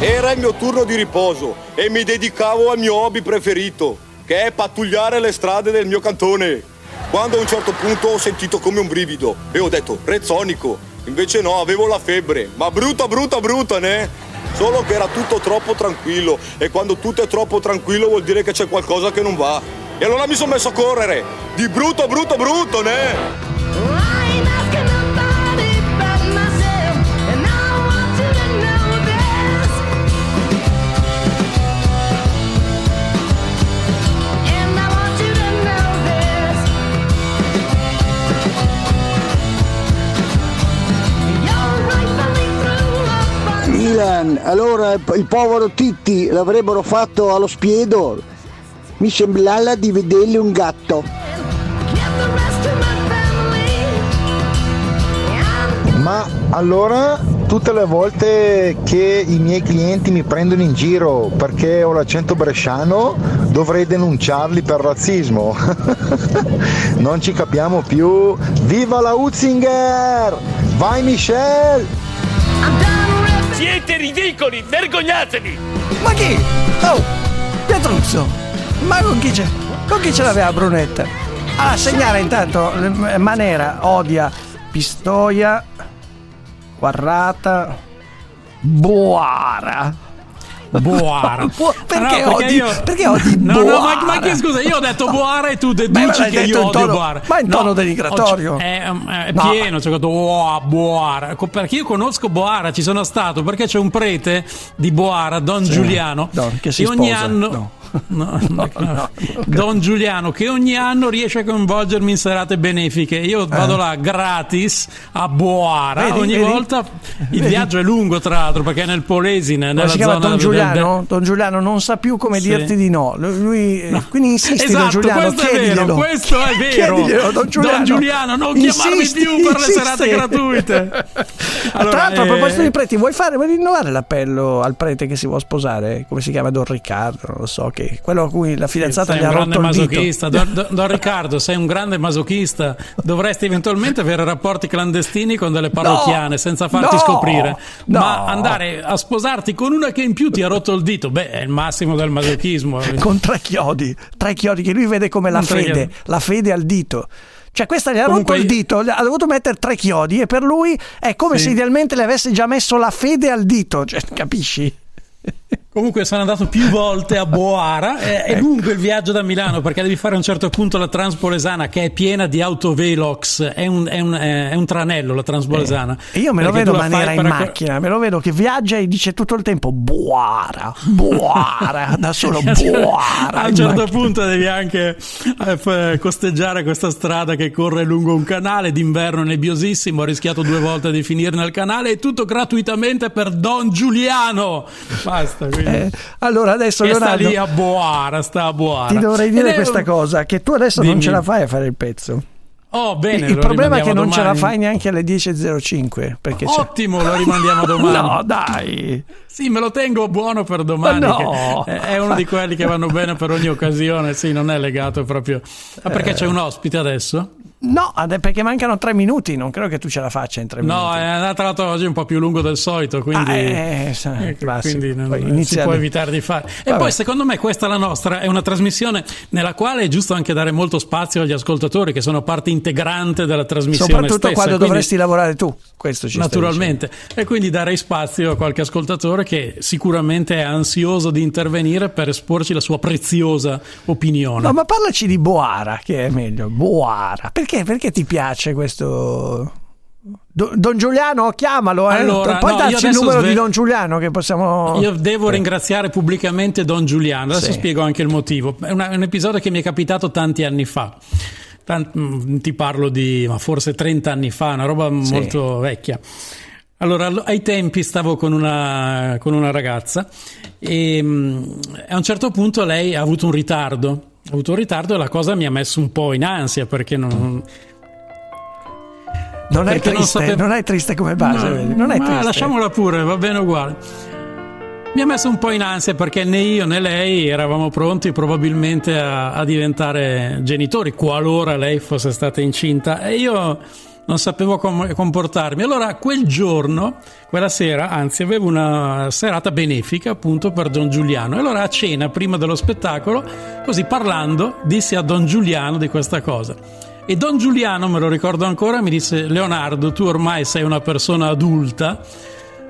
Era il mio turno di riposo e mi dedicavo al mio hobby preferito, che è pattugliare le strade del mio cantone. Quando a un certo punto ho sentito come un brivido e ho detto rezzonico. Invece no, avevo la febbre, ma brutta, brutta, brutta, ne? Solo che era tutto troppo tranquillo e quando tutto è troppo tranquillo vuol dire che c'è qualcosa che non va. E allora mi sono messo a correre, di brutto, brutto, brutto, ne? Milan, allora il povero Titti l'avrebbero fatto allo spiedo. Mi sembrava di vedergli un gatto. Ma allora tutte le volte che i miei clienti mi prendono in giro perché ho l'accento bresciano dovrei denunciarli per razzismo. non ci capiamo più. Viva la Utzinger! Vai Michelle! Siete ridicoli, vergognatevi! Ma chi? Oh, Pietruzzo, ma con chi, con chi ce l'aveva Brunetta? Allora, segnare intanto, eh, Manera odia Pistoia, Guarrata, Boara. Boara. perché, no, odi, io... perché odi no, Boara? No, ma, ma che scusa, io ho detto Boara e tu deduci Beh, che io odio tono, Boara. Ma in tono no, denigratorio. È, è No. pieno, c'è questo oh, Boara. Co- Perché io conosco Boara, ci sono stato, perché c'è un prete di Boara, Don Sì. Giuliano, Don, che si ogni sposa. anno... No. No, no. Don Giuliano che ogni anno riesce a coinvolgermi in serate benefiche io vado là gratis a Boara Eh. Vedi, ogni vedi? volta il Vedi? viaggio è lungo tra l'altro perché è nel Polesine nella si chiama Don Giuliano? del- Don Giuliano non sa più come Sì. dirti di no. Lui, eh, quindi insisti Don Esatto, Giuliano, questo è vero, chiediglielo. questo è vero. Chiediglielo, Don Giuliano. Don Giuliano, non chiamarmi Insisti, più per le insisti. serate gratuite. Allora, Tra l'altro, a eh, proposito di preti, vuoi fare, vuoi rinnovare l'appello al prete che si vuole sposare? Come si chiama Don Riccardo? Non lo so, che quello a cui la fidanzata sei gli ha rotto il dito. masochista. Don, Don- Don Riccardo, sei un grande masochista. Dovresti eventualmente avere rapporti clandestini con delle parrocchiane senza farti no, scoprire. no. Ma andare a sposarti con una che in più ti ha rotto il dito, beh, è il massimo del masochismo. Con tre chiodi, tre chiodi che lui vede come la fede, chiodi. la fede al dito. Cioè questa gli ha Comunque rotto il dito, ha dovuto mettere tre chiodi e per lui è come Sì. se idealmente le avesse già messo la fede al dito, cioè, capisci? Comunque sono andato più volte a Boara. È, è lungo il viaggio da Milano perché devi fare a un certo punto la Transpolesana che è piena di autovelox. È un, è un- è un tranello la Transpolesana. E io me lo vedo maniera in macchina, me lo vedo che viaggia e dice tutto il tempo Buara, Buara, da solo Buara. A un certo macchina. punto devi anche eh, f- costeggiare questa strada che corre lungo un canale d'inverno nebbiosissimo. Ho rischiato due volte di finire nel canale e tutto gratuitamente per Don Giuliano. Basta. Eh, allora adesso sta Leonardo lì a Boara, sta a Boara. ti dovrei dire questa un- cosa, che tu adesso non Dimmi. ce la fai a fare il pezzo. Oh, bene. il problema è che non ce la fai neanche alle 10.05. Perché c'è- Ottimo, lo rimandiamo domani. No, dai. Sì, me lo tengo buono per domani. Ma no. è uno di quelli che vanno bene per ogni occasione. Sì, non è legato proprio. Ma perché c'è un ospite adesso? No, perché mancano tre minuti, non credo che tu ce la faccia in tre minuti. No, è andato l'altro oggi un po' più lungo del solito, quindi, Ah, eh, eh, classico. quindi non, Poi si può evitare di fare. E Vabbè. poi secondo me questa la nostra è una trasmissione nella quale è giusto anche dare molto spazio agli ascoltatori che sono parte integrante della trasmissione Soprattutto stessa. quando quindi- dovresti lavorare tu. Questo ci Naturalmente, e quindi darei spazio a qualche ascoltatore che sicuramente è ansioso di intervenire per esporci la sua preziosa opinione. No, ma parlaci di Boara, che è meglio. Boara. Perché, perché ti piace questo... Do- Don Giuliano, chiamalo, eh. Allora, Puoi no, darci il numero sve- di Don Giuliano che possiamo... Io devo ringraziare pubblicamente Don Giuliano, adesso Sì. spiego anche il motivo. È è un episodio che mi è capitato tanti anni fa. Tan- mm, ti parlo di ma forse 30 anni fa, una roba Sì. molto vecchia. Allora, allo- ai tempi stavo con una, con una ragazza e mm, a un certo punto lei ha avuto un ritardo. Ha avuto un ritardo e la cosa mi ha messo un po' in ansia perché non, non, è perché non triste, sapevo- non è triste come base, No? Non è ma triste. lasciamola pure, va bene uguale. Mi ha messo un po' in ansia perché né io né lei eravamo pronti probabilmente a, a diventare genitori qualora lei fosse stata incinta e io non sapevo come comportarmi. Allora quel giorno, quella sera, anzi avevo una serata benefica appunto per Don Giuliano. E allora a cena, prima dello spettacolo, così parlando, dissi a Don Giuliano di questa cosa. E Don Giuliano, me lo ricordo ancora, mi disse Leonardo, tu ormai sei una persona adulta.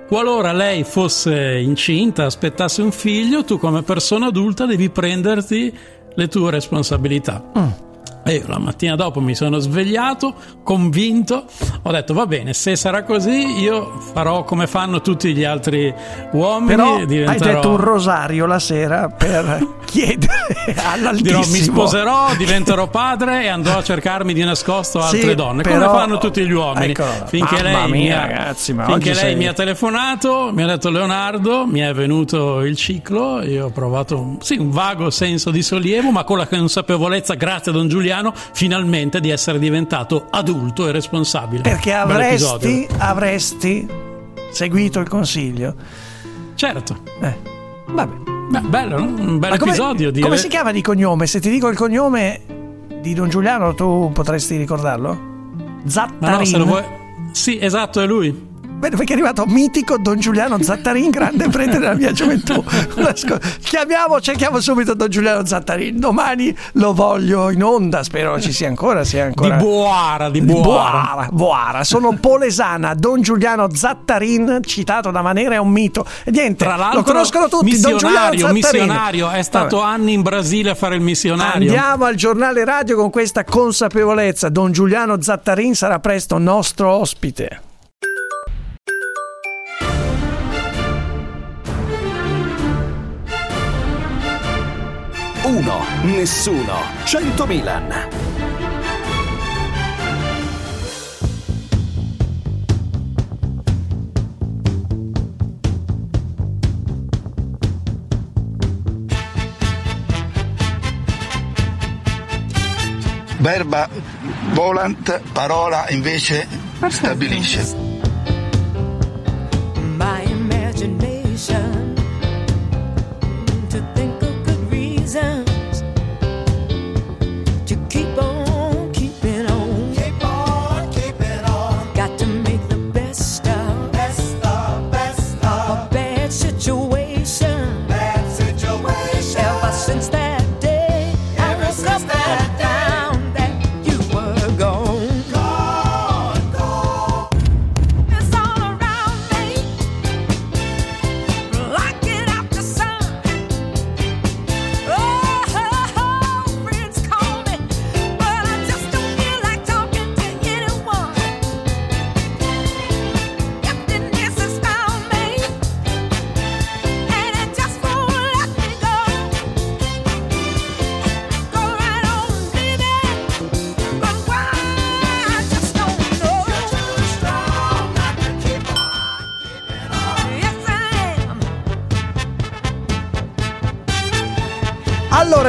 Qualora lei fosse incinta, aspettasse un figlio, tu come persona adulta devi prenderti le tue responsabilità. Mm. E io la mattina dopo mi sono svegliato, convinto, ho detto va bene, se sarà così io farò come fanno tutti gli altri uomini. Però diventerò... hai detto un rosario la sera per chiedere all'altissimo. Dirò mi sposerò, diventerò padre e andrò a cercarmi di nascosto altre Sì, donne, però- come fanno tutti gli uomini. Ecco, finché lei, mia, mi ha, ragazzi, finché lei sei- mi ha telefonato, mi ha detto Leonardo, mi è venuto il ciclo, io ho provato un, sì, un vago senso di sollievo, ma con la consapevolezza, grazie a Don Giuliano, finalmente di essere diventato adulto e responsabile. Perché avresti, avresti seguito il consiglio. Certo. Eh, vabbè. Beh, bello, no? un bel Ma come, episodio. come dire. si chiama di cognome? Se ti dico il cognome di Don Giuliano, tu potresti ricordarlo? Zattarin. Ma no, se lo vuoi... Sì, esatto, è lui. Bene, perché è arrivato mitico Don Giuliano Zattarin, grande prete della mia gioventù. Chiamiamo, cerchiamo subito Don Giuliano Zattarin. Domani lo voglio in onda, spero ci sia ancora. Sia ancora. Di Boara, di Boara. Boara, Boara. Sono polesana. Don Giuliano Zattarin, citato da Manera, è un mito. E niente, Tra l'altro, lo conoscono tutti. Don Giuliano Zattarin. missionario, è stato Vabbè. anni in Brasile a fare il missionario. Andiamo al giornale radio con questa consapevolezza. Don Giuliano Zattarin sarà presto nostro ospite. Uno, nessuno, 100 Milan. Verba volant, parola invece stabilisce. my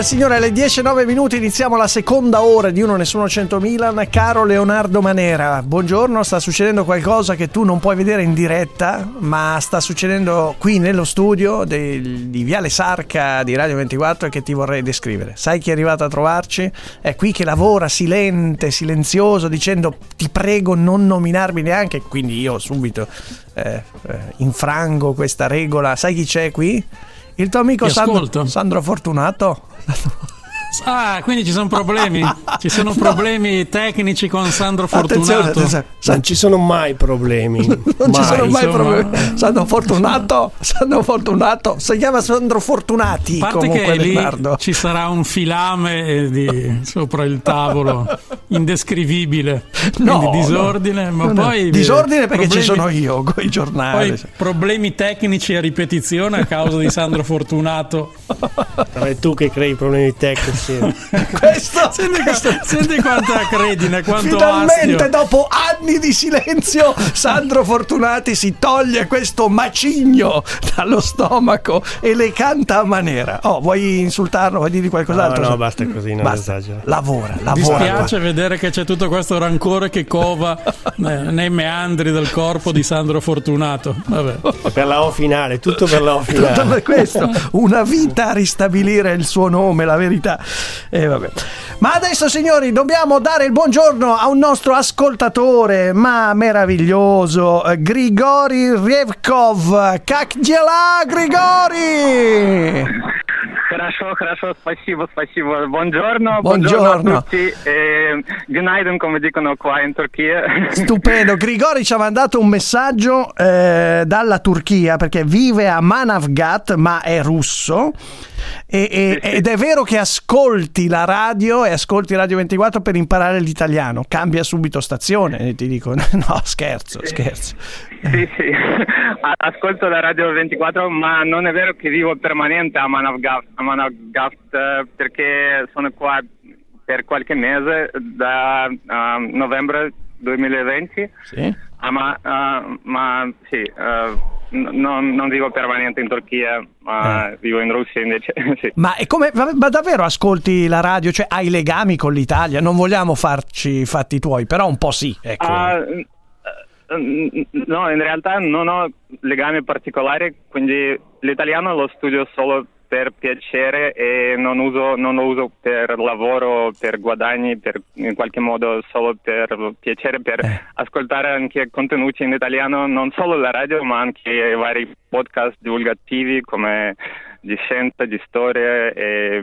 Allora, signore, alle 10.09 minuti iniziamo la seconda ora di Uno Nessuno 100 Milan. Caro Leonardo Manera, buongiorno. Sta succedendo qualcosa che tu non puoi vedere in diretta, ma sta succedendo qui nello studio del- di Viale Sarca di Radio 24 e che ti vorrei descrivere. Sai chi è arrivato a trovarci? È qui che lavora silente, silenzioso, dicendo ti prego non nominarmi neanche. Quindi io subito eh, eh, infrango questa regola. Sai chi c'è qui? Il tuo amico Sandro. Sandro Fortunato. Ah, quindi ci sono problemi. Ci sono problemi tecnici con Sandro Fortunato. attenzione. Non ci sono mai problemi. Non ci sono mai insomma. problemi. Sandro Fortunato, Sandro Fortunato, si chiama Sandro Fortunati A parte comunque che lì Leonardo. ci sarà un filame eh, di- sopra il tavolo indescrivibile, No, quindi disordine, no. ma No, no. poi disordine perché ci problemi- sono io con i giornali. Poi problemi tecnici a ripetizione a causa di Sandro Fortunato. È tu che crei i problemi tecnici. Questo, Senti, senti quanta credine, quanto Finalmente astio. dopo anni di silenzio Sandro Fortunati si toglie questo macigno dallo stomaco e le canta a manera. Oh, vuoi insultarlo? Vuoi dirgli No, qualcos'altro? no, basta così, non Basta. esagera. Lavora, Mi lavora. spiace vedere che c'è tutto questo rancore che cova nei meandri del corpo di Sandro Fortunato. Vabbè. Per la O finale, tutto per la O finale. Tutto per questo, una vita a ristabilire il suo nome, la verità. E vabbè. Ma adesso, signori, dobbiamo dare il buongiorno a un nostro ascoltatore, ma meraviglioso, eh, Grigori Revkov. Kakgela Grigori! Хорошо, хорошо, спасибо, спасибо. Buongiorno, Buongiorno. a tutti. E, günaydın, come dicono qua in Turchia. Stupendo, Grigori ci ha mandato un messaggio eh, dalla Turchia perché vive a Manavgat ma è russo e- e- ed è vero che ascolti la radio e ascolti Radio 24 per imparare l'italiano, cambia subito stazione e ti dico no scherzo, scherzo. Sì, sì, ascolto la radio 24, ma non è vero che vivo permanente a Manavgat eh, perché sono qua per qualche mese da ah, novembre 2020. Sì. Ah, ma, ah, ma sì, eh, n- non, vivo permanente in Turchia, ma vivo in Russia invece. sì. Ma, è come, ma davvero ascolti la radio, cioè hai legami con l'Italia? Non vogliamo farci fatti tuoi, però un po' sì, ecco. Eh, eh, no, in realtà non ho legami particolari, quindi l'italiano lo studio solo per piacere e non, uso, non lo uso per lavoro, per guadagni, per, in qualche modo solo per piacere, per ascoltare anche contenuti in italiano, non solo la radio ma anche vari podcast divulgativi come di scienza, di storia e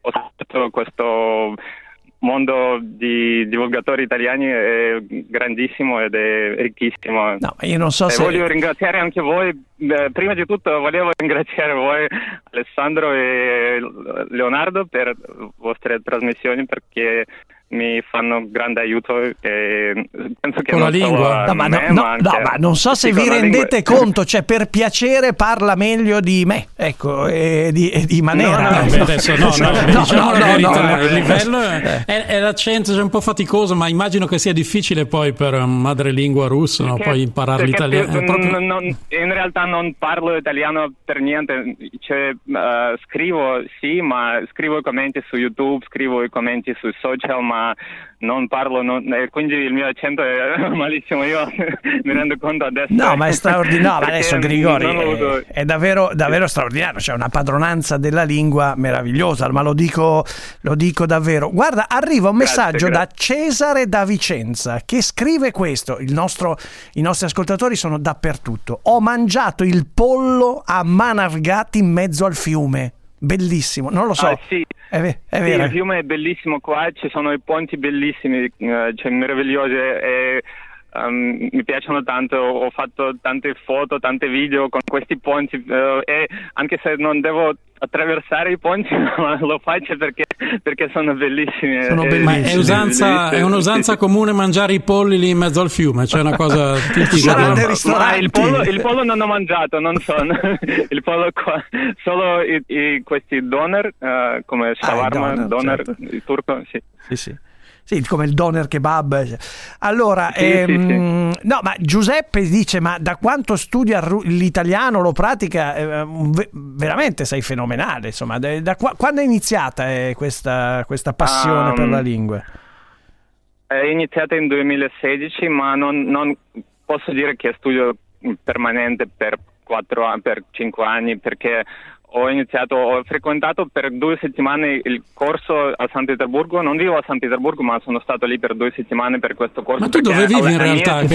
ho scoperto questo mondo di divulgatori italiani è grandissimo ed è ricchissimo. No, io non so E se... voglio ringraziare anche voi. Prima di tutto volevo ringraziare voi, Alessandro e Leonardo, per le vostre trasmissioni perché mi fanno grande aiuto e penso che Con la lingua? No, ma, no, me, no, ma no, ma non so se sì, vi la lingua. rendete conto, cioè per piacere parla meglio di me, ecco, e di, e di Manera. No, no, beh, adesso no, no, diciamo la no, verità, no, no. il livello è, è- l'accento è un po' faticoso, ma immagino che sia difficile poi per un madrelingua russo no? Perché- poi imparare l'italiano. proprio- in realtà non parlo italiano per niente, cioè, eh, scrivo sì, ma scrivo i commenti su YouTube, scrivo i commenti sui social, ma non parlo, non- e quindi il mio accento è malissimo, io mi rendo conto adesso. No, ma è straordinario. Adesso Grigori lo uso. è, è davvero, davvero straordinario. C'è una padronanza della lingua meravigliosa, ma lo dico, lo dico davvero. Guarda, arriva un Grazie, messaggio da grazie. Cesare da Vicenza che scrive questo. Il nostro- I nostri ascoltatori sono dappertutto. Ho mangiato il pollo a Manavgat in mezzo al fiume. Bellissimo, non lo so. Ah, sì. È, è Sì, vero. il fiume è bellissimo qua, ci sono i ponti bellissimi, eh, cioè meravigliosi e ehm, mi piacciono tanto, ho fatto tante foto, tante video con questi ponti eh, e anche se non devo attraversare i ponti ma lo faccio perché, perché sono bellissimi. Sono e- Ma è, usanza, è un'usanza comune mangiare i polli lì in mezzo al fiume, c'è una cosa tipica. Del- Ma ristoranti. il pollo, il pollo non ho mangiato, non so, il pollo qua, solo i, i- questi doner, eh, come shawarma, doner, doner, certo. il turco, sì. Sì, sì. Sì, come il doner kebab. Allora, Sì, ehm, no, ma Giuseppe dice: Ma da quanto studia l'italiano, lo pratica? eh, ve- veramente sei fenomenale. Insomma, da, da qua- quando è iniziata eh, questa, questa passione Um, per la lingua? È iniziata in 2016, ma non, non posso dire che studio permanente per, quattro, an- per cinque anni perché ho iniziato, ho frequentato per due settimane il corso a San Pietroburgo, non vivo a San Pietroburgo ma sono stato lì per due settimane per questo corso. Ma tu dove vivi alla- in alla realtà?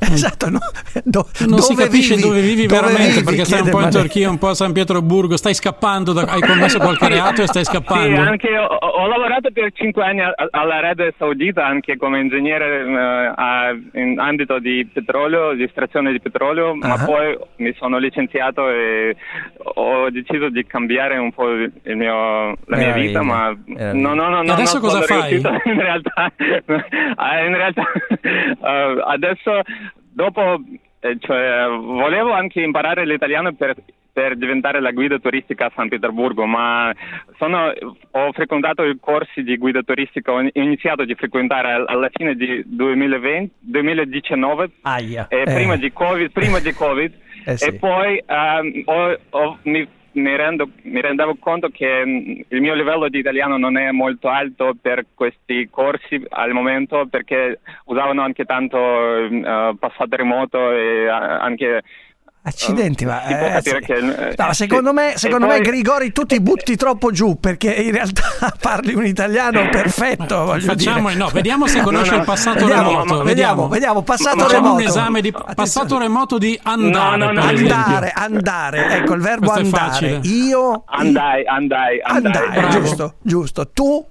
Esatto, no? Do- Non si capisce vivi? dove vivi Dove veramente vivi? perché stai un po' in. Turchia, un po' a San Pietroburgo, stai scappando, da- hai commesso qualche reato e stai Sì, scappando. anche ho, ho lavorato per cinque anni a- all'Arabia Saudita anche come ingegnere eh, a- in ambito di petrolio, di estrazione di petrolio, ma Ah. poi mi sono licenziato e ho deciso di cambiare un po' il mio, la mia vita, ma meraviglia. no, no, no, no, adesso non cosa fai? riuscito in realtà. Ah, in realtà eh, adesso dopo eh, cioè, volevo anche imparare l'italiano per, per diventare la guida turistica a San Pietroburgo, ma sono- ho frequentato i corsi di guida turistica, ho iniziato a frequentare al- alla fine di 2020, 2019, Aia. eh, Eh. prima di Covid, prima di Covid Eh sì. e poi ehm, ho- ho- mi mi, rendo, mi rendevo conto che mh, il mio livello di italiano non è molto alto per questi corsi al momento perché usavano anche tanto eh, passato remoto e eh, anche Accidenti, ma, eh, sì. che eh, No, secondo me, secondo me poi- Grigori tu ti butti troppo giù perché in realtà parli un italiano perfetto. voglio Facciamo, dire. no, vediamo se conosce il passato vediamo, remoto. Vediamo, vediamo, passato Facciamo remoto. un esame di passato remoto di andare. No, no, no. Andare, andare, ecco il verbo Questo andare. Io andai, andai, andai. andare, giusto, giusto. Tu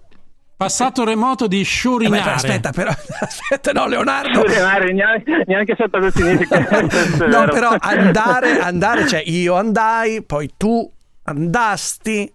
Passato remoto di Eh beh, sciorinare. aspetta, però aspetta, no, Leonardo. Scusinare, neanche, neanche so cosa significa. questo è No, però andare, andare, cioè io andai, poi tu andasti,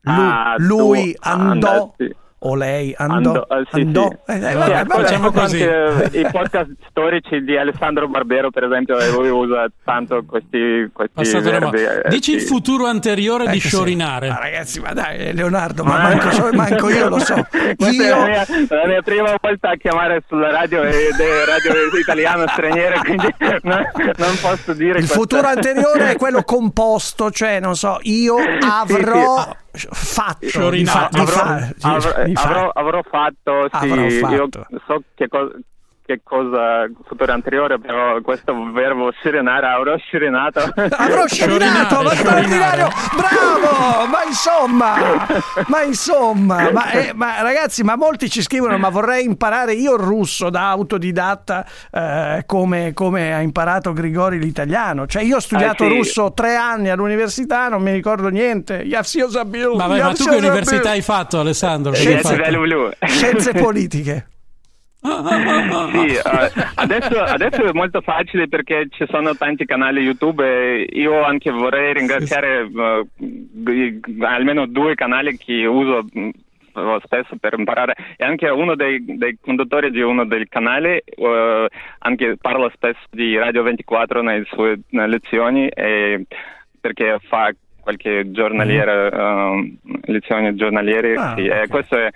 lu- Ah, tu lui andò andasti. O lei andò. Andò, eh, sì, andò. sì. Eh, eh, Sì, vabbè, ascolta vabbè. anche I podcast storici di Alessandro Barbero, per esempio, e lui usa tanto questi, questi verbi. eh, Dici il futuro anteriore di sì. sciorinare. Ma ragazzi, ma dai, Leonardo, ma manco, so- manco io lo so. Questa è la Io mia, la mia prima volta a chiamare sulla radio radio italiano straniera, quindi non, non posso dire il questa- futuro anteriore è quello composto, cioè non so, io avrò fatto, Sciorinato. di fa- avrò, fa- avrò, avrò- avrò fatto, sì, Avrò io fatto. so che, co- che cosa futuro anteriore, però questo verbo serenare avrò serenato. Avrò serenato, lo straordinario! Bravo! Ma insomma, ma insomma, ma, eh, ma, ragazzi, ma molti ci scrivono, ma vorrei imparare io il russo da autodidatta eh, come, come, ha imparato Grigori l'italiano. Cioè io ho studiato ah, sì. russo tre anni all'università, non mi ricordo niente. Ma, vai, ma tu che università hai fatto Alessandro? Scienze, eh, hai fatto? Scienze politiche. Sì, eh, adesso, adesso è molto facile perché ci sono tanti canali YouTube e io anche vorrei ringraziare eh, almeno due canali che uso mh, spesso per imparare. E anche uno dei, dei conduttori di uno dei canali eh, anche parla spesso di Radio 24 nelle sue nelle lezioni e perché fa qualche giornaliera eh, lezioni giornaliere Ah, sì, e ok. questo è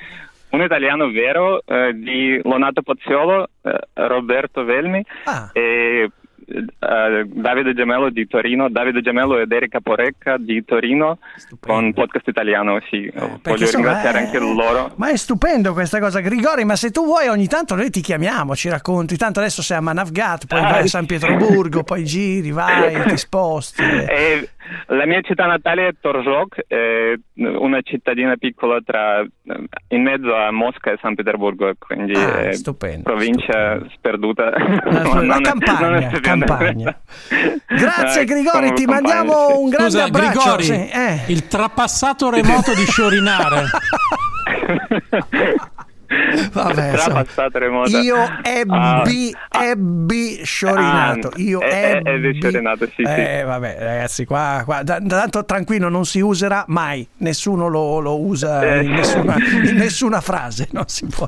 un italiano vero eh, di Lonato Pozziolo, eh, Roberto Velmi Ah. e eh, Davide Gemello di Torino, Davide Gemello ed Erika Porecca di Torino con podcast italiano, sì. Voglio insomma, ringraziare eh, anche loro. Ma è stupendo questa cosa, Grigori. Ma se tu vuoi, ogni tanto noi ti chiamiamo, ci racconti. Tanto adesso sei a Manavgat, poi Ah, vai a. San Pietroburgo, poi giri, vai, ti sposti. E la mia città natale è Torzhok, è una cittadina piccola tra, in mezzo a Mosca e San Pietroburgo, quindi Ah, è stupendo, provincia sperduta. La, non campagna, è- campagna. Grazie Eh, Grigori, ti mandiamo sì. un grande Scusa, abbraccio. Grigori, Sì, eh. il trapassato remoto di sciorinare. Vabbè, insomma, io ebbi, Ah, ebbi sciorinato. ah, Io eh, eh, ebbi, ebbi sciorinato, sì, sì. Eh, vabbè, ragazzi, qua, qua da- tanto tranquillo, non si userà mai. Nessuno lo, lo usa Eh. in, nessuna, in nessuna frase. Non si può.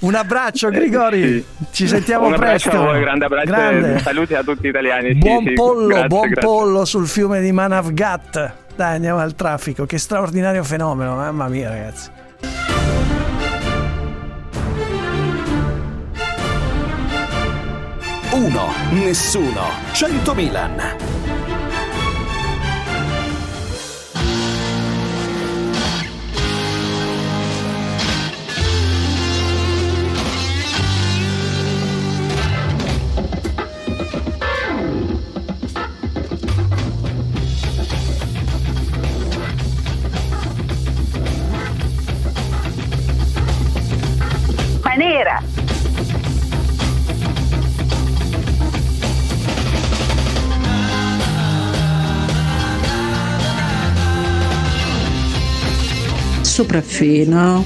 Un abbraccio, Grigori. Ci sentiamo Un presto. a voi, grande abbraccio Grande. saluti a tutti gli italiani. sì, Buon sì, pollo, grazie, buon grazie. pollo sul fiume di Manavgat. Dai, andiamo al traffico. Che straordinario fenomeno, mamma mia, ragazzi. Uno, nessuno, 100 Milan. Nera! Sopraffino.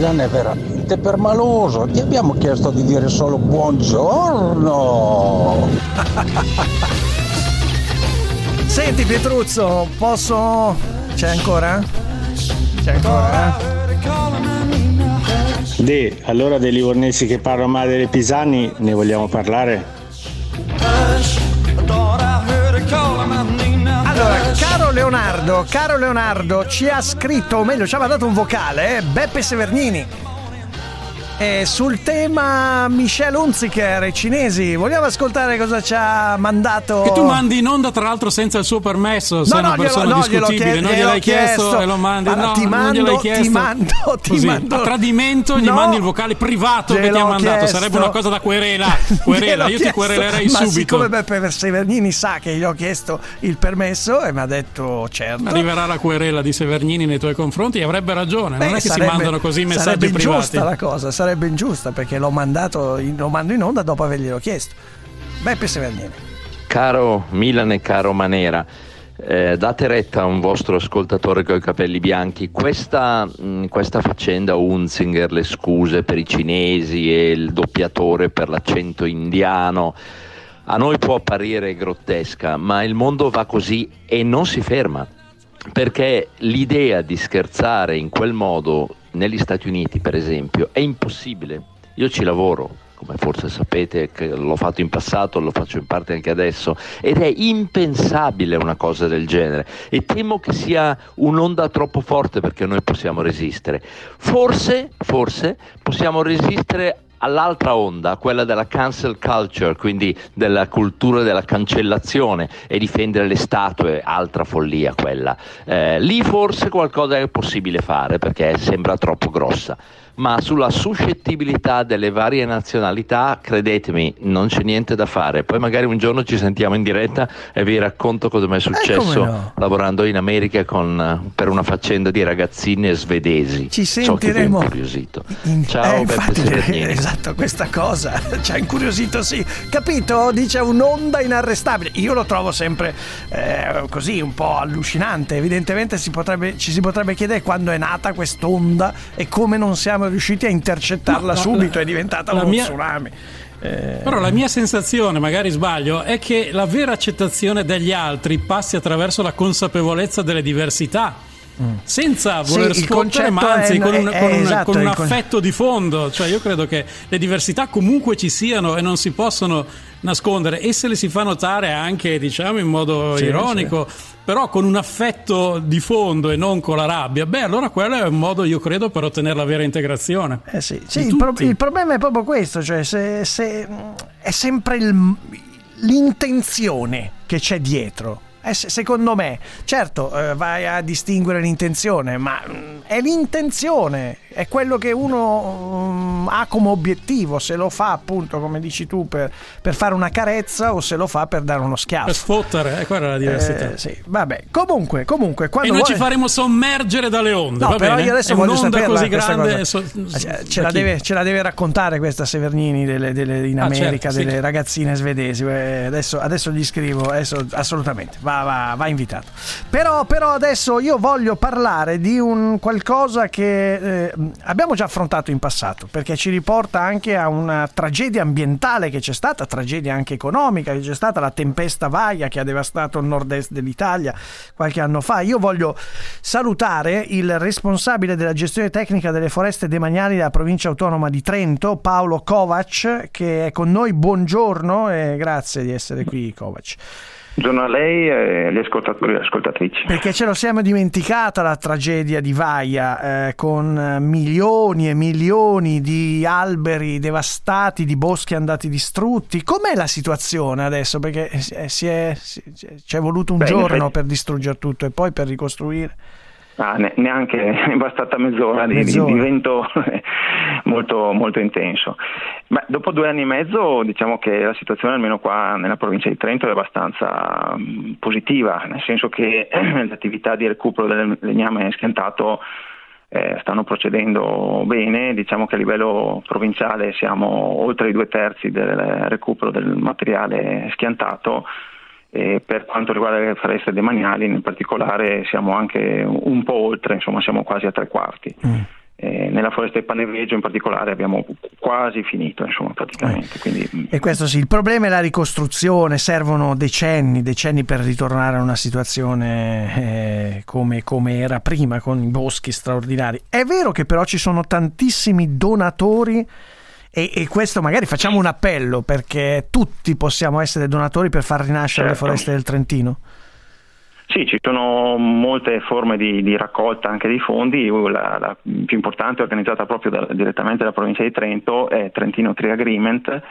Ma Milan è veramente permaloso. Ti abbiamo chiesto di dire solo buongiorno. Senti Pietruzzo, posso... C'è ancora? C'è ancora? Di, allora dei livornesi che parlano male delle Pisani ne vogliamo parlare? Allora, caro Leonardo, caro Leonardo, ci ha scritto, o meglio, ci ha mandato un vocale, eh, Beppe Severnini. Eh, sul tema Michel Hunziker, i cinesi, vogliamo ascoltare cosa ci ha mandato? Che tu mandi in onda, tra l'altro, senza il suo permesso. sei No, una no, persona glielo- no, discutibile. non gliel'hai chiesto, chiesto. e lo mandi. Guarda, no, ti non mando- ti chiesto. mando- ti Così, mando- A tradimento gli No. mandi il vocale privato che ti ha mandato. chiesto. Sarebbe una cosa da querela. Querela, io ti querelerei ma subito. siccome Beppe Severnini sa che gli ho chiesto il permesso e mi ha detto certo. Arriverà la querela di Severnini nei tuoi confronti e avrebbe ragione. non Beh, è che sarebbe- si mandano così Sarebbe messaggi privati. ingiusta la cosa, sarebbe ingiusta perché l'ho mandato in, lo mando in onda dopo averglielo chiesto. Beppe Severnini. Caro Milan e caro Manera, eh, date retta a un vostro ascoltatore con i capelli bianchi. Questa, mh, questa faccenda Unzinger, le scuse per i cinesi e il doppiatore per l'accento indiano, a noi può apparire grottesca, ma il mondo va così e non si ferma. Perché l'idea di scherzare in quel modo negli Stati Uniti, per esempio, è impossibile. Io ci lavoro, come forse sapete, l'ho fatto in passato, lo faccio in parte anche adesso, ed è impensabile una cosa del genere. E temo che sia un'onda troppo forte perché noi possiamo resistere. Forse, forse possiamo resistere all'altra onda, quella della cancel culture, quindi della cultura della cancellazione e difendere le statue, altra follia quella. Eh, lì forse qualcosa è possibile fare perché sembra troppo grossa. Ma sulla suscettibilità delle varie nazionalità, credetemi, non c'è niente da fare. Poi magari un giorno ci sentiamo in diretta e vi racconto cosa mi è successo no. lavorando in America con, eh, per una faccenda di ragazzine svedesi. Ci So che vi sentiremo. incuriosito. In- Ciao, eh, Beppe infatti, Esatto, questa cosa ci ha incuriosito, sì. Capito? Dice un'onda inarrestabile. Io lo trovo sempre eh, così, un po' allucinante. Evidentemente si potrebbe- ci si potrebbe chiedere quando è nata quest'onda e come non siamo riusciti a intercettarla No, subito. la- è diventata la uno mia- tsunami. Eh, Però la mia sensazione, magari sbaglio, è che la vera accettazione degli altri passi attraverso la consapevolezza delle diversità. Senza Sì, voler sfottere, concetto ma anzi è- con un, è- con un- esatto, con un il con- affetto di fondo. Cioè, io credo che le diversità comunque ci siano e non si possono nascondere e se le si fa notare anche, diciamo, in modo Sì, ironico, però con un affetto di fondo e non con la rabbia. Beh, allora quello è un modo, io credo, per ottenere la vera integrazione. Eh sì, sì, il, pro- il problema è proprio questo, cioè se, se- è sempre il- l'intenzione che c'è dietro. Eh, se- secondo me, certo, eh, vai a distinguere l'intenzione, ma mm, è l'intenzione, è quello che uno mm, ha come obiettivo, se lo fa appunto, come dici tu, per, per fare una carezza o se lo fa per dare uno schiaffo. Per sfottere, eh, quella è la diversità. Eh, sì, vabbè, comunque, comunque, E noi vuoi- ci faremo sommergere dalle onde. No, però bene? io adesso È voglio un'onda saperla così grande. so- Ce- ce, da la deve, ce la deve raccontare questa Severnini delle- delle- in Ah, America, certo, sì. delle ragazzine svedesi. Eh, Adesso, adesso gli scrivo, adesso, assolutamente, va, va- va invitato. Però, però adesso io voglio parlare di un qualcosa che eh, abbiamo già affrontato in passato, perché ci riporta anche a una tragedia ambientale che c'è stata, tragedia anche economica che c'è stata, la tempesta Vaia che ha devastato il nord-est dell'Italia qualche anno fa. Io voglio salutare il responsabile della gestione tecnica delle foreste demaniali della provincia autonoma di Trento, Paolo Kovac, che è con noi. Buongiorno e grazie di essere qui, Kovac. Buongiorno a lei e agli ascoltatori e ascoltatrici. Perché ce lo siamo dimenticata la tragedia di Vaia, eh, con milioni e milioni di alberi devastati, di boschi andati distrutti. Com'è la situazione adesso? Perché eh, si è, si- ci è voluto un Beh, giorno effetti- per distruggere tutto e poi per ricostruire. Ah, ne- neanche è bastata mezz'ora di, di- Mezz'ora. di vento molto, molto intenso. Beh, dopo due anni e mezzo diciamo che la situazione almeno qua nella provincia di Trento è abbastanza mh, positiva, nel senso che le attività di recupero del legname schiantato eh, stanno procedendo bene, diciamo che a livello provinciale siamo oltre i due terzi del recupero del materiale schiantato e per quanto riguarda le foreste demaniali in particolare siamo anche un po' oltre, insomma siamo quasi a tre quarti. eh, nella foresta di Paneveggio in particolare abbiamo quasi finito, insomma, praticamente. Quindi, E questo sì, il problema è la ricostruzione, servono decenni, decenni per ritornare a una situazione eh, come, come era prima, con i boschi straordinari. È vero che però ci sono tantissimi donatori e, e questo magari facciamo un appello perché tutti possiamo essere donatori per far rinascere le Certo. foreste del Trentino. Sì, ci sono molte forme di, di raccolta anche di fondi, la, la più importante è organizzata proprio da- direttamente dalla provincia di Trento, è Trentino Tree Agreement,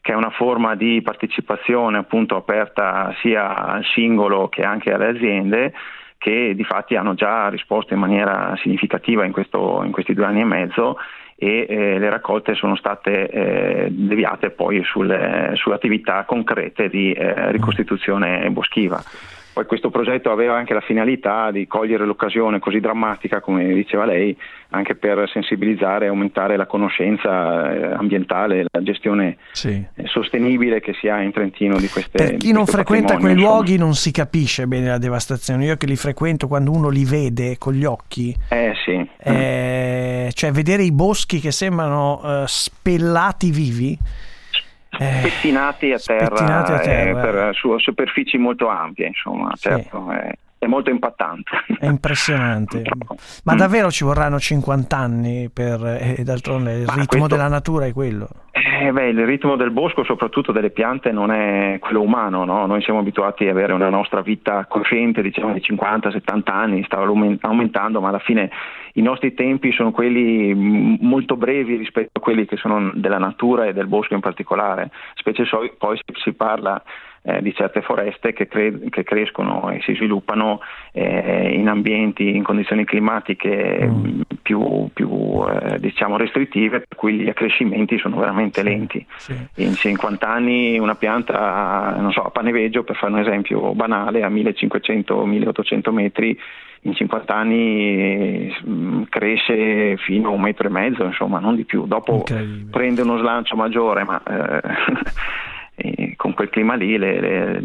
che è una forma di partecipazione appunto aperta sia al singolo che anche alle aziende che di fatti hanno già risposto in maniera significativa in, questo- in questi due anni e mezzo e eh, le raccolte sono state eh, deviate poi sulle, sulle attività concrete di eh, ricostituzione boschiva. Poi questo progetto aveva anche la finalità di cogliere l'occasione così drammatica, come diceva lei, anche per sensibilizzare e aumentare la conoscenza eh, ambientale, la gestione eh, sostenibile che si ha in Trentino di queste Per chi non frequenta quei insomma. luoghi non si capisce bene la devastazione. Io che li frequento quando uno li vede con gli occhi, Eh sì. eh, cioè vedere i boschi che sembrano eh, spellati vivi. Eh, pettinati a terra, Pettinati a terra, eh, per su superfici molto ampie, insomma, certo, è, è molto impattante. È impressionante. Ma davvero ci vorranno 50 anni per... E d'altronde il Ma ritmo questo- della natura è quello. Eh, beh, il ritmo del bosco, soprattutto delle piante, non è quello umano, no? Noi siamo abituati ad avere una nostra vita cosciente, diciamo di 50-70 anni, sta aumen- aumentando, ma alla fine i nostri tempi sono quelli mm, molto brevi rispetto a quelli che sono della natura e del bosco in particolare, specie poi se si parla eh, di certe foreste che, cre- che crescono e si sviluppano eh, in ambienti, in condizioni climatiche mm, più, più, eh, diciamo restrittive, per cui gli accrescimenti sono veramente lenti. In 50 anni una pianta, non so, a Paneveggio, per fare un esempio banale, a 1500-1800 metri, in 50 anni mm, cresce fino a un metro e mezzo, insomma, non di più. Dopo prende uno slancio maggiore, ma eh, con quel clima lì le- le-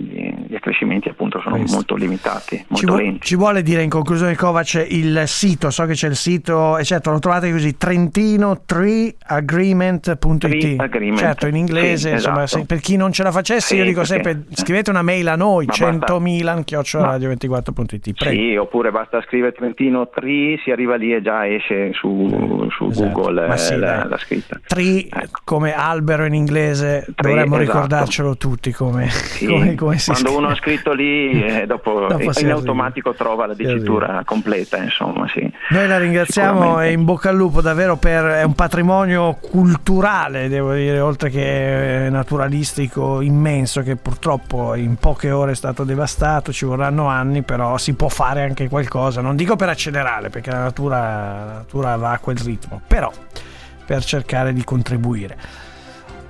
gli, accrescimenti appunto sono molto limitati, Ci, molto vuo- lenti. ci vuole dire in conclusione Kovac il sito, so che c'è il sito, e certo lo trovate così, trentino3agreement.it Tree Agreement, certo in inglese, sì, insomma, esatto. se- per chi non ce la facesse Sì, io dico perché- sempre scrivete una mail a noi, Ma basta- 100.000 radio24.it prego. Sì, oppure basta scrivere Trentino Tree, si arriva lì e già esce su, su Google Esatto. Ma eh, sì, la, dai. la scritta. Tree come albero in inglese dovremmo esatto. ricordarcelo tutti come, come, come si scrive. Uno ha scritto lì, eh, dopo, Dopo in si arriva. automatico trova la dicitura completa, insomma, sì. Noi la ringraziamo e in bocca al lupo davvero per è un patrimonio culturale, devo dire, oltre che naturalistico immenso che purtroppo in poche ore è stato devastato, ci vorranno anni, però si può fare anche qualcosa, non dico per accelerare perché la natura, la natura va a quel ritmo, però per cercare di contribuire.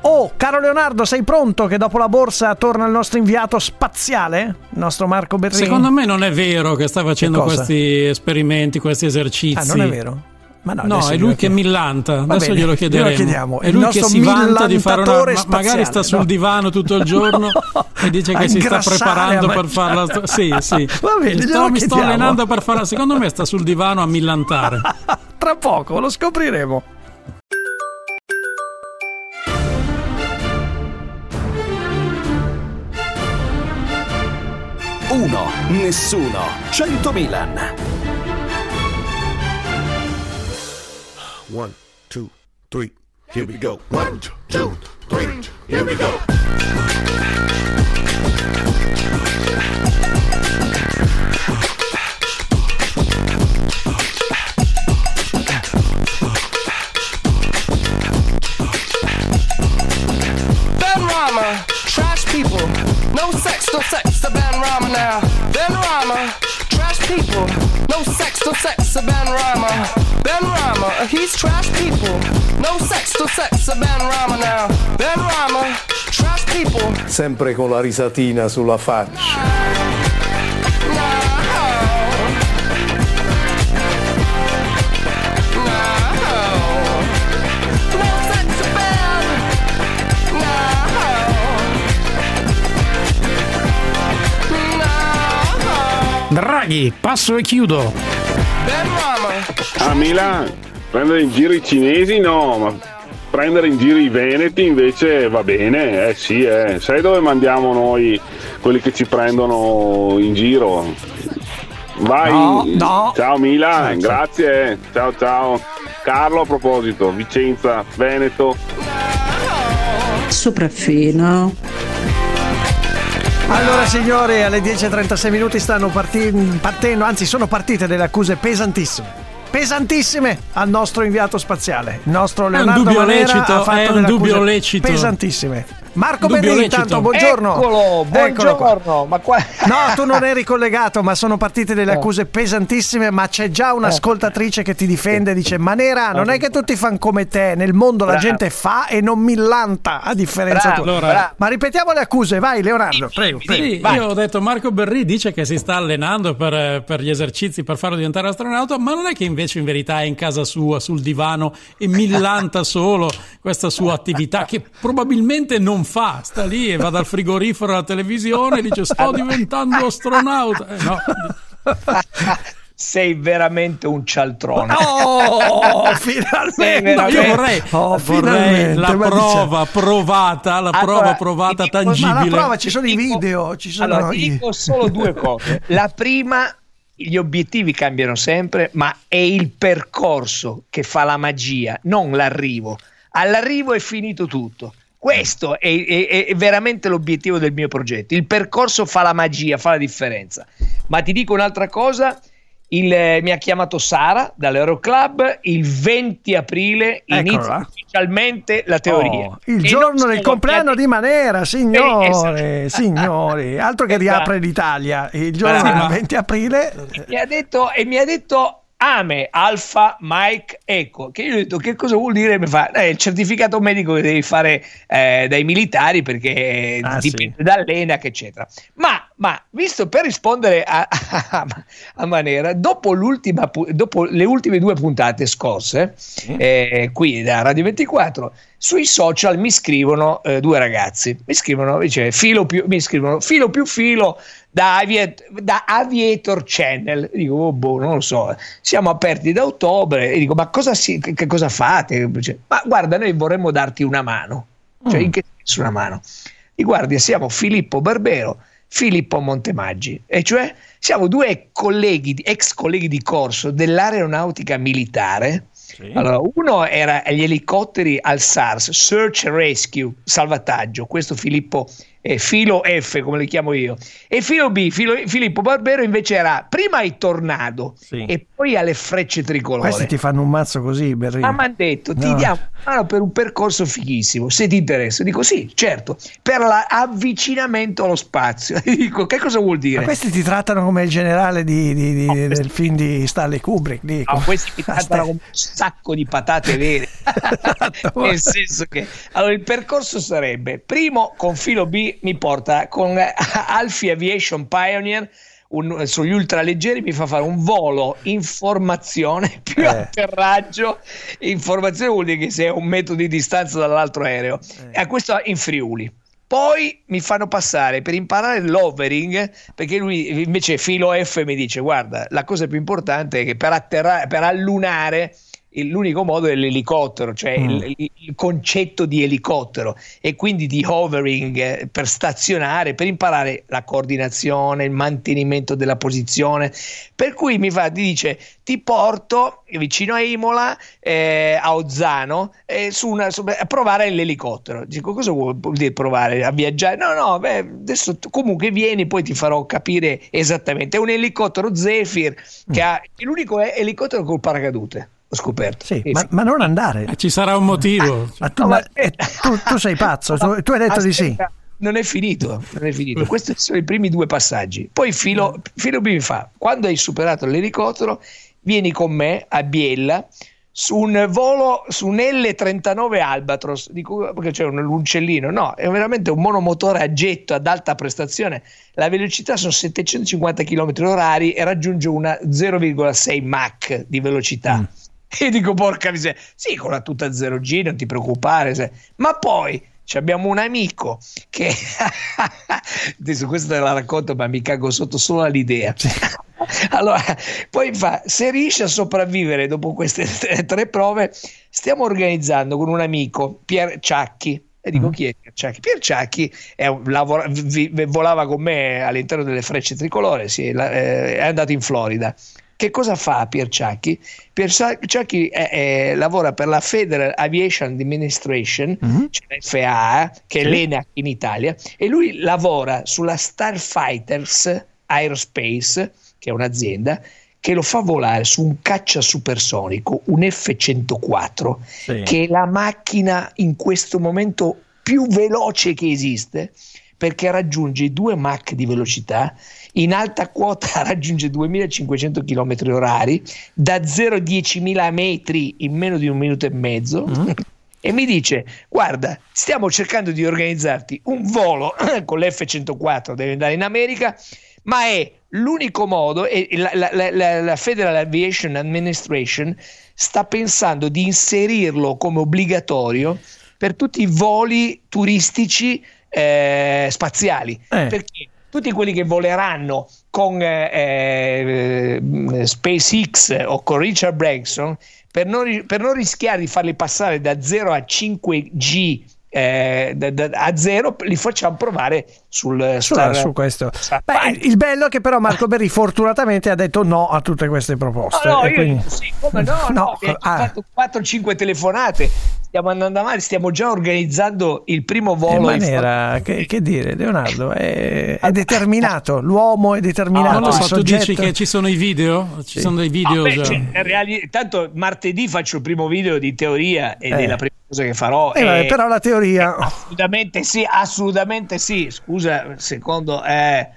Oh, caro Leonardo, sei pronto che dopo la borsa torna il nostro inviato spaziale, il nostro Marco Berrini? Secondo me non è vero che sta facendo Che questi esperimenti, questi esercizi. Ah, non è vero? Ma no, No, è lui che millanta. Va Adesso bene, glielo chiederemo. glielo chiediamo. È Il lui che si vanta di fare una. ma- magari sta sul no? divano tutto il giorno e dice che si sta preparando per farla. Sì, sì. Va bene, Mi sto, mi sto allenando per farla. Secondo me sta sul divano a millantare. Tra poco lo scopriremo. Uno, nessuno, 100 Milan. One, two, three, here we go. One, two, three, here we go. Ben Rama, trash people, no sex, no sex, the Ben Rama now. Ben Rama, trash people, no sex, no sex, the Ben Rama. Ben Rama, he's trash people, no sex, no sex, the Ben Rama now. Ben Rama, trash people. Sempre con la risatina sulla faccia. Draghi, passo e chiudo. A Milano Prendere in giro i cinesi no, ma prendere in giro i veneti invece va bene, eh sì, eh. sai dove mandiamo noi quelli che ci prendono in giro? Vai, No, no. ciao Mila, Ecco. grazie, ciao ciao. Carlo a proposito, Vicenza, Veneto. Sopraffino. Allora signori, alle 10.36 minuti stanno parti- partendo, anzi sono partite delle accuse pesantissime. Pesantissime al nostro inviato spaziale. Il nostro un Leonardo dubbio Manera lecito, ha fatto è un dubbio accuse lecito. Pesantissime. Marco Dubbio lecito. intanto buongiorno. Eccolo, buongiorno. Ma qua... No, tu non eri collegato, ma sono partite delle accuse pesantissime, ma c'è già un'ascoltatrice che ti difende e dice "Manera, non è che tutti fanno come te, nel mondo la Bravo. gente fa e non millanta a differenza Bravo, tua". bravo. Ma ripetiamo le accuse, vai Leonardo, prego, prego. Sì, vai. io ho detto Marco Berri dice che si sta allenando per, per gli esercizi per farlo diventare astronauta, ma non è che invece in verità è in casa sua, sul divano e millanta solo questa sua attività che probabilmente non fa, sta lì e va dal frigorifero alla televisione e dice sto diventando astronauta. Eh, no. Sei veramente un cialtrone. Oh, finalmente! No, io vorrei, Oh, vorrei la prova provata, la Allora, prova provata dico- tangibile. Ma la prova ci sono i video, ci sono Allora, ti i- dico solo due cose. La prima, gli obiettivi cambiano sempre, ma è il percorso che fa la magia, non l'arrivo. All'arrivo è finito tutto. Questo è, è- è veramente l'obiettivo del mio progetto. Il percorso fa la magia, fa la differenza. Ma ti dico un'altra cosa. il- eh, mi ha chiamato Sara dall'Euroclub il 20 aprile inizia Eccola. ufficialmente la teoria. Oh, il E giorno del compleanno di Manera, signore, esatto. signori, altro che riapre l'Italia. Il giorno del 20 aprile mi ha detto e mi ha detto Ame Alfa Mike Eco che io ho detto che cosa vuol dire mi fa "Eh, il certificato medico che devi fare eh, dai militari perché Ah, dipende dall'ENAC eccetera. Ma, ma visto per rispondere a, a, a Manera dopo, dopo le ultime due puntate scorse eh, qui da Radio 24 sui social mi scrivono eh, due ragazzi mi scrivono, dice, filo più, mi scrivono filo più filo da, Aviat- da Aviator Channel. Dico, oh, boh, non lo so. Siamo aperti da ottobre. E dico, ma cosa, si- che, cosa fate? Dice, ma guarda, noi vorremmo darti una mano. Cioè, in che senso una mano? E guardi, siamo Filippo Barbero, Filippo Montemaggi, e cioè siamo due colleghi, ex colleghi di corso dell'aeronautica militare. Allora, uno era agli elicotteri al SARS, Search and Rescue, salvataggio, questo Filippo eh, Filo F, come li chiamo io, e Filo B, Filo- Filippo Barbero invece era prima ai tornado e poi alle frecce tricolore. questi ti fanno un mazzo così, Berrini. Ma mi hanno detto, ti No. diamo una mano per un percorso fighissimo, se ti interessa. Dico sì, certo, per l'avvicinamento allo spazio. Dico, che cosa vuol dire? Ma questi ti trattano come il generale di- di- di- del film di Stanley Kubrick. Dico. No, questi mi trattano come un sacco di patate vere. Nel senso che allora il percorso sarebbe: primo, con filo B mi porta con eh, Alfie Aviation Pioneer. un- sugli ultraleggeri mi fa fare un volo informazione più Eh. atterraggio informazione vuol dire che sei a un metro di distanza dall'altro aereo e a questo in Friuli poi mi fanno passare per imparare l'overing, perché lui invece filo F mi dice: Guarda, la cosa più importante è che per atterrare, per allunare. L'unico modo è l'elicottero, cioè Mm. il, il- concetto di elicottero e quindi di hovering eh, per stazionare, per imparare la coordinazione, il mantenimento della posizione. Per cui mi fa, ti dice: Ti porto vicino a Imola, eh, a Ozzano, eh, su una, su- a provare l'elicottero. Dico, cosa vuol dire provare a viaggiare? No, no, beh, adesso comunque vieni, poi ti farò capire esattamente. È un elicottero Zephyr che ha è l'unico elicottero col paracadute. Ho scoperto. Sì, ma, ma non andare. Ci sarà un motivo. Ma tu, ma- eh, tu- tu sei pazzo, tu, tu hai detto di sì. Aspetta, Non è finito, non è finito. Questi sono i primi due passaggi. Poi Filo, Filo B mi fa: quando hai superato l'elicottero, vieni con me a Biella su un volo su un L39 Albatros. Dico perché c'è un uccellino. No, è veramente un monomotore a getto ad alta prestazione. La velocità sono 750 km orari e raggiunge una 0,6 Mach di velocità. E dico, porca miseria, sì, con la tuta 0G, non ti preoccupare. sai. Ma poi abbiamo un amico che adesso questa te la racconto, ma mi cago sotto solo all'idea. Allora, poi fa, se riesce a sopravvivere dopo queste tre, prove, stiamo organizzando con un amico, Pier Ciacchi. E dico chi è Pier Ciacchi? Pier Ciacchi è lavora- vi- volava con me all'interno delle frecce tricolore, sì, la- eh, è andato in Florida. Che cosa fa Pier Ciacchi? Pier Sa- Ciacchi è- è- lavora per la Federal Aviation Administration, cioè la FAA, che è Sì. l'ENAC in Italia, e lui lavora sulla Starfighters Aerospace, che è un'azienda, che lo fa volare su un caccia supersonico, un F-104, Sì. che è la macchina in questo momento più veloce che esiste, perché raggiunge i 2 Mach di velocità, in alta quota raggiunge 2500 km orari, da 0 a 10.000 metri in meno di un minuto e mezzo. E mi dice: Guarda, stiamo cercando di organizzarti un volo con l'F-104, devi andare in America, ma è l'unico modo. E la- la- la- la Federal Aviation Administration sta pensando di inserirlo come obbligatorio per tutti i voli turistici eh, spaziali. Eh. Perché tutti quelli che voleranno con eh, eh, SpaceX o con Richard Branson, per non, per non rischiare di farli passare da 0 a 5G eh, da- da- a 0, li facciamo provare sul Sulla- Star- su questo. Beh, il bello è che però Marco Berri fortunatamente ha detto no a tutte queste proposte. No, no, io quindi- sì, come no, no, No, ah. fatto 4-5 telefonate, stiamo andando avanti, stiamo già organizzando il primo In volo in maniera, che, che dire, Leonardo è, è determinato, l'uomo è determinato. non lo il so, tu dici che ci sono i video? Ci sono dei video Vabbè, già. cioè, in reali- tanto martedì faccio il primo video di teoria ed Eh. è la prima cosa che farò. Eh, vabbè, e- però la teoria... Assolutamente sì, assolutamente sì. Scusa, secondo eh,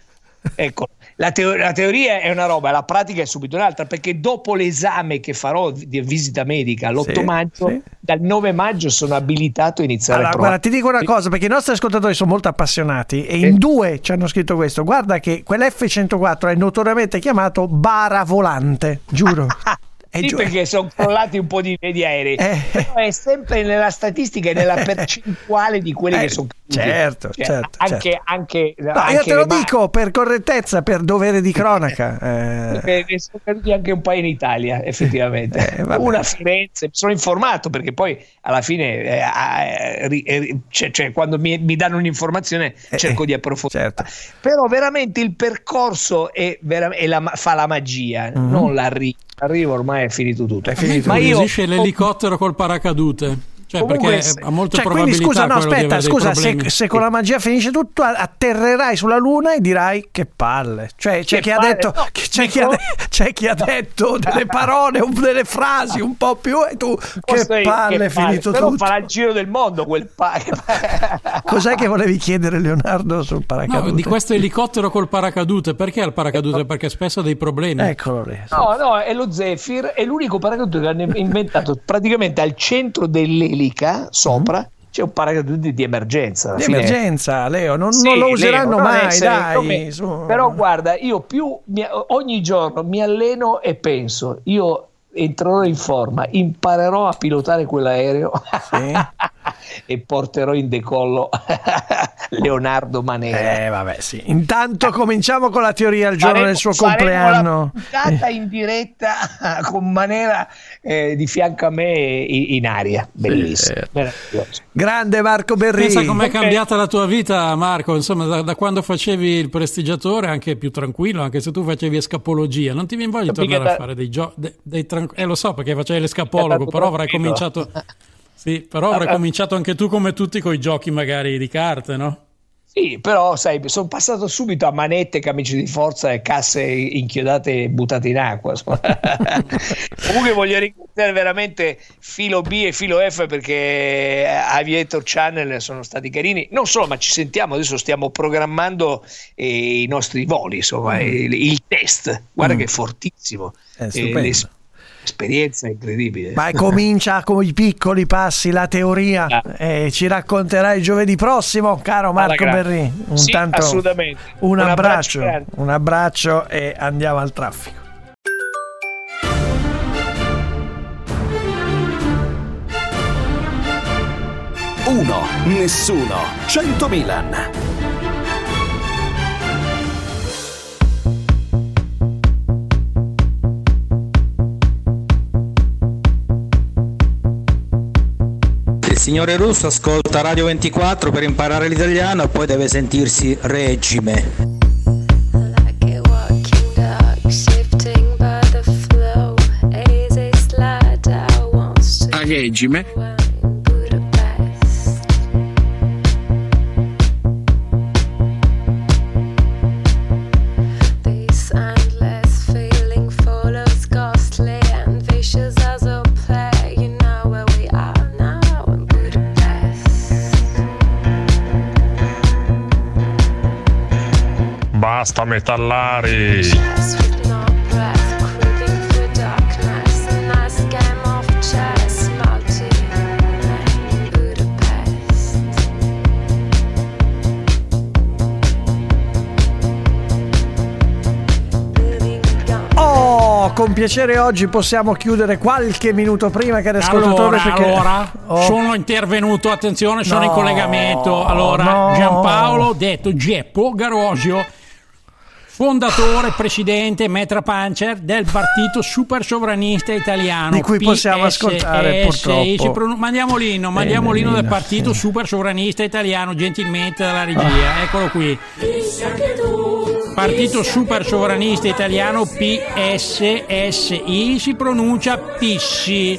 ecco, la, teo- la teoria è una roba, la pratica è subito un'altra, perché dopo l'esame che farò di visita medica l'8 Sì, maggio, sì. dal 9 maggio sono abilitato a iniziare Allora, a guarda, provare. ti dico una cosa, perché i nostri ascoltatori sono molto appassionati e in due ci hanno scritto questo. Guarda che quell'F104 è notoriamente chiamato bara volante, giuro. È Sì, giu- perché sono crollati un po' di vedi aerei, Eh. però è sempre nella statistica e nella percentuale di quelli Eh, che sono. Certo, Cioè, certo, anche, certo. anche, No, anche io te lo ma- dico per correttezza, per dovere di cronaca. eh. Eh, sono caduti anche un paio in Italia, effettivamente. Eh. Una Firenze, mi sono informato perché poi alla fine, eh, eh, eh, cioè, cioè, quando mi, mi danno un'informazione, cerco di approfondire. certo. Però veramente il percorso è vera- è la fa la magia, Mhm. non l'arrivo. L'arrivo ormai è finito tutto. A me Ma io l'elicottero col paracadute. Cioè, Comunque, perché ha molte Cioè, quindi probabilità scusa, no, aspetta, scusa, se, se con la magia finisce tutto, atterrerai sulla Luna e dirai che palle. Cioè, c'è Che chi ha palle, detto, no, c'è, chi ha, de- c'è chi ha detto delle parole, un- delle frasi un po' più e tu che Forse- palle è che palle, finito però tutto. farà il giro del mondo quel pa- Cos'è che volevi chiedere Leonardo sul paracadute? No, di questo elicottero col paracadute, perché il paracadute? Perché spesso ha dei problemi. Eccolo lì. No, no, è lo Zephyr, è l'unico paracadute che hanno inventato praticamente al centro dell'elica sopra. C'è un paracadute di emergenza. alla Di fine- emergenza, Leo, non, Sì, non lo useranno Leo, mai, dai. come-. Però guarda, io più mi- ogni giorno mi alleno e penso, io entrerò in forma, imparerò a pilotare quell'aereo e porterò in decollo Leonardo Manera. Eh, vabbè, sì. Intanto cominciamo con la teoria il giorno Faremo- del suo compleanno. La puntata in diretta con Manera eh, di fianco a me in, in aria. Bellissimo. Meraviglioso. Grande Marco Berri. Pensa com'è cambiata la tua vita, Marco. Insomma, da, da quando facevi il prestigiatore, anche più tranquillo, anche se tu facevi escapologia, non ti viene voglia di tornare a da- fare dei giochi. Dei, tran- eh, lo so perché facevi l'escapologo, però avrai cominciato. Sì, però avrai Ah, ah. cominciato anche tu come tutti con i giochi magari di carte, no? Sì, però sai, sono passato subito a manette, camicie di forza e casse inchiodate e buttate in acqua. Comunque voglio ringraziare veramente Filo B e Filo F perché Aviator Channel sono stati carini. Non solo, ma ci sentiamo, adesso stiamo programmando eh, i nostri voli, insomma, il, il test. Guarda Mm. che è fortissimo. È Eh, stupendo. l'es- L'esperienza è incredibile. Ma comincia con i piccoli passi la teoria Ah. e ci racconterai giovedì prossimo, caro Marco. Berri. Un Sì, tanto- assolutamente. Un, Un abbraccio abbraccio, un abbraccio e andiamo al traffico. Uno, nessuno, 100 Milan. Signore Russo ascolta Radio 24 per imparare l'italiano e poi deve sentirsi regime. Regime. Budapest. Oh, con piacere oggi possiamo chiudere qualche minuto prima che l'ascoltatore Allora, perché- allora Oh. sono intervenuto, attenzione, sono No, in collegamento. Allora, no. Giampaolo, detto Geppo Garosio, fondatore, presidente, metra pancher del partito super sovranista italiano. Di cui possiamo ascoltare, purtroppo. pronun- mandiamo l'inno, mandiamo l'inno del l'inno, partito super sovranista italiano, gentilmente dalla regia. Eccolo qui. Partito Super Sovranista Italiano PSSI si pronuncia PISSI,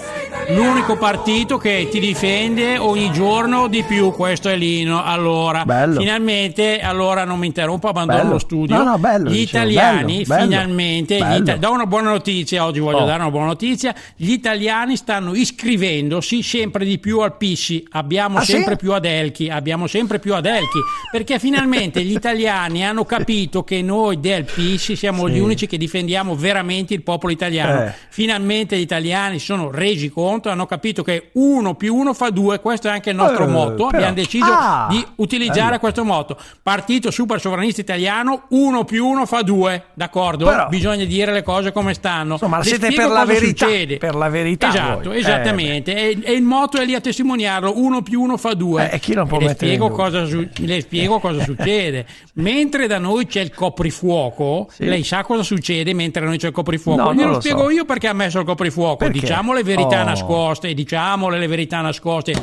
l'unico partito che ti difende ogni giorno di più, questo è l'ino. Allora, Bello. finalmente, allora non mi interrompo, abbandono Bello. lo studio. No, no, bello, Gli dicevo, italiani bello, finalmente, bello. ita- do una buona notizia, oggi voglio Oh. dare una buona notizia, gli italiani stanno iscrivendosi sempre di più al PISSI, abbiamo Ah, sì? sempre più Adelchi, abbiamo sempre più Adelchi, perché finalmente gli italiani hanno capito che noi del PISSI siamo Sì. gli unici che difendiamo veramente il popolo italiano. Eh. Finalmente gli italiani sono resi conto, hanno capito che uno più uno fa due, questo è anche il nostro Eh, motto, però- abbiamo deciso Ah, di utilizzare bello. questo motto. Partito super sovranista italiano, uno più uno fa due, d'accordo? Però- Bisogna dire le cose come stanno. Insomma, Le siete per la verità, per la verità Esatto, voi. esattamente. e, e il motto è lì a testimoniarlo, uno più uno fa due. Eh, e chi non può le mettere spiego cosa, su- le spiego cosa succede. Mentre da noi c'è il coprifuoco, Sì. lei sa cosa succede mentre da noi c'è il coprifuoco? No, Glielo lo spiego so. io perché ha messo il coprifuoco. Perché? Diciamo le verità Oh. nascoste, diciamole le verità nascoste.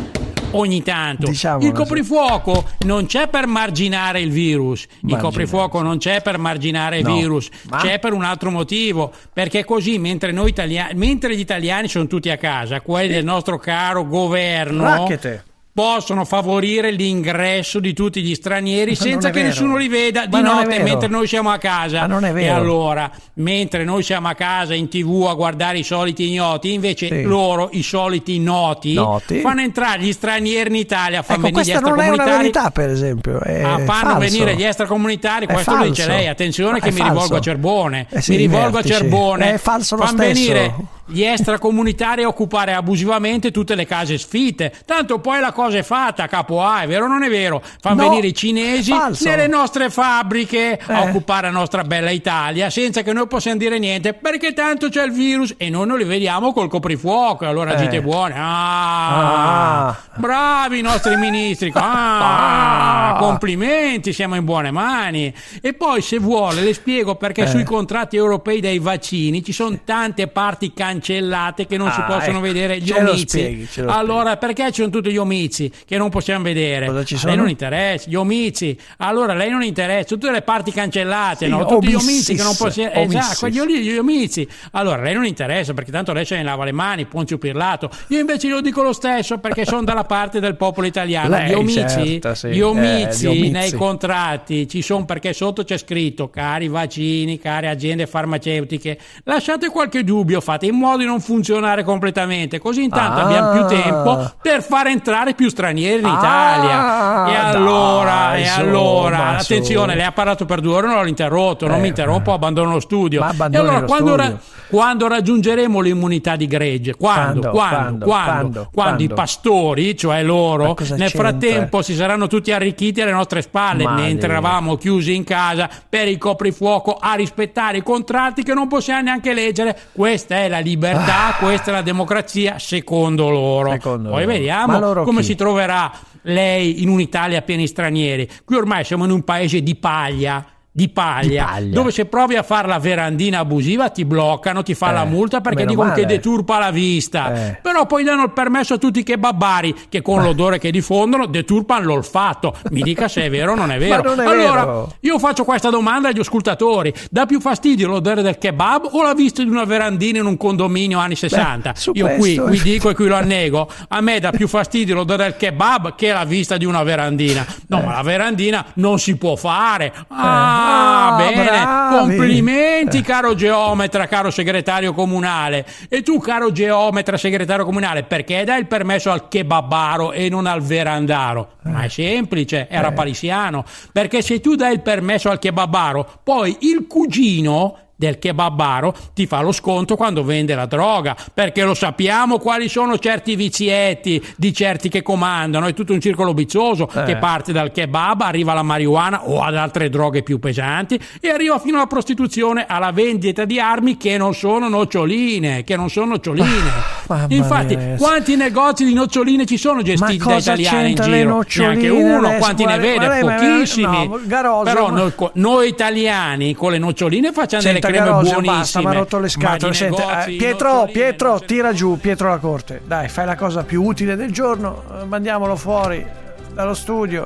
Ogni tanto Diciamolo, il sì. coprifuoco non c'è per marginare il virus, il Marginare, coprifuoco non c'è per marginare il No. virus, Ma? c'è per un altro motivo, perché così mentre, noi italia- mentre gli italiani sono tutti a casa, quelli del nostro caro governo Racchete. Possono favorire l'ingresso di tutti gli stranieri Ma senza che vero. nessuno li veda di notte mentre noi siamo a casa. E allora, mentre noi siamo a casa in tv a guardare i soliti ignoti, invece Sì. loro, i soliti noti, Noti. fanno entrare gli stranieri in Italia, fanno Ecco, venire gli non è extracomunitari. verità, per esempio. È Ah, fanno falso. venire gli extracomunitari, È questo lo dice lei. Attenzione che mi rivolgo a Cerbone. Eh sì, mi rivolgo a Cerbone. È falso lo Fan stesso. venire gli extracomunitari a occupare abusivamente tutte le case sfitte. Tanto poi la cosa è fatta, capo A, è vero o non è vero? Fanno No, venire i cinesi falso. nelle nostre fabbriche a Eh. occupare la nostra bella Italia senza che noi possiamo dire niente perché tanto c'è il virus e noi non li vediamo col coprifuoco. E allora Eh. agite buone. Ah, Ah. bravi i nostri ministri. Ah, complimenti, siamo in buone mani. E poi, se vuole, le spiego perché Eh. sui contratti europei dei vaccini ci sono tante parti cancellate che non si Ah, possono ecco. vedere. Gli omizi. spieghi, allora, perché ci sono tutti gli omizi che non possiamo vedere? Cosa ci sono? lei non interessa, gli omizi. Allora, lei non interessa, tutte le parti cancellate, Sì, no? tutti gli omizi che non possiamo. Esatto, oli- gli omizi. Allora, lei non interessa perché tanto lei se ne lava le mani, Ponzio Pirlato. Io invece glielo dico lo stesso perché sono dalla parte del popolo italiano. Lei, gli omizi, certo, sì. gli Eh, omizi gli nei contratti ci sono perché sotto c'è scritto cari vaccini, care aziende farmaceutiche, lasciate qualche dubbio, fate in modo di non funzionare completamente, così intanto Ah. abbiamo più tempo per far entrare più stranieri in Ah, Italia. E allora, dai, e allora, su. attenzione, lei ha parlato per due ore, non l'ho interrotto, non Eh, mi interrompo, abbandono lo studio. Ma E allora, lo quando, studio. ra- quando raggiungeremo l'immunità di gregge? Quando? Quando? Quando? Quando? Quando? I pastori, cioè loro, nel frattempo si saranno tutti arricchiti alle nostre spalle Ma mentre eravamo chiusi in casa per il coprifuoco a rispettare i contratti che non possiamo neanche leggere. Questa è la libertà, questa è la democrazia secondo loro. Ah. Secondo Poi loro. vediamo come? Si troverà lei in un'Italia piena di stranieri. Qui ormai siamo in un paese di paglia di paglia, dove se provi a fare la verandina abusiva ti bloccano, ti fa Eh, la multa perché dicono male. che deturpa la vista. Eh. Però poi danno il permesso a tutti i kebabbari che con l'odore che diffondono deturpano l'olfatto. Mi dica se è vero o non è vero. Ma non è allora, vero. io faccio questa domanda agli ascoltatori: dà più fastidio l'odore del kebab o la vista di una verandina in un condominio anni 60? su io qui, qui dico e qui lo annego. A me dà più fastidio l'odore del kebab che la vista di una verandina. No, ma la verandina non si può fare. Ah, Ah, bene. bravi. Complimenti, caro geometra, caro segretario comunale. E tu, caro geometra, segretario comunale, perché dai il permesso al kebabaro e non al verandaro? Ma è semplice, era palisiano. Perché se tu dai il permesso al kebabaro, poi il cugino del kebabaro ti fa lo sconto quando vende la droga perché lo sappiamo quali sono certi vizietti di certi che comandano è tutto un circolo vizioso Eh. che parte dal kebab arriva alla marijuana o ad altre droghe più pesanti e arriva fino alla prostituzione alla vendita di armi che non sono noccioline che non sono noccioline. Mamma infatti mia. quanti negozi di noccioline ci sono gestiti da italiani in giro? neanche uno quanti ne vede? pochissimi. no, Garosio, però ma- noi, noi italiani con le noccioline facciamo delle Senta creme Garosio, buonissime basta, mi ha rotto le scatole. di Senta, negozi, eh, Pietro, Pietro, tira giù, Pietro la corte. Dai, fai la cosa più utile del giorno, eh, mandiamolo fuori dallo studio.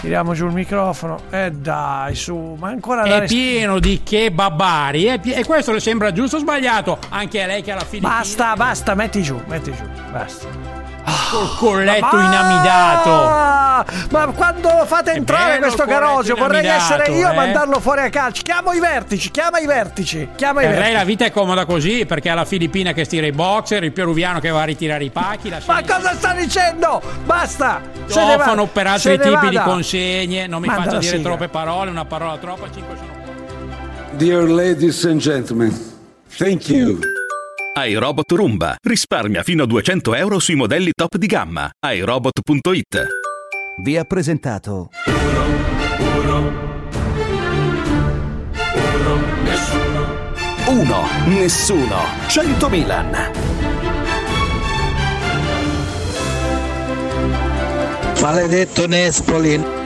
Tiriamo giù il microfono. E dai, su, ma ancora è pieno di kebabari è pie- e questo le sembra giusto o sbagliato anche a lei che alla fine Basta, basta, metti giù, metti giù, basta. Col colletto Ma- inamidato Ah, ma quando lo fate entrare questo Garosio? Vorrei essere io a eh. mandarlo fuori a calcio. Chiamo i vertici, chiama i vertici, chiama i per lei vertici. la vita è comoda così perché ha la filippina che stira i boxer il peruviano che va a ritirare i pacchi la Ma cosa sta dicendo? Basta! Se citofono per altri tipi di vada. consegne non mi Manda faccia dire sigla. troppe parole una parola troppa cinque sono Dear ladies and gentlemen, thank you. iRobot Roomba risparmia fino a 200 euro sui modelli top di gamma. iRobot.it Vi ha presentato Uno, nessuno, 100 Milan. Maledetto Nespoli.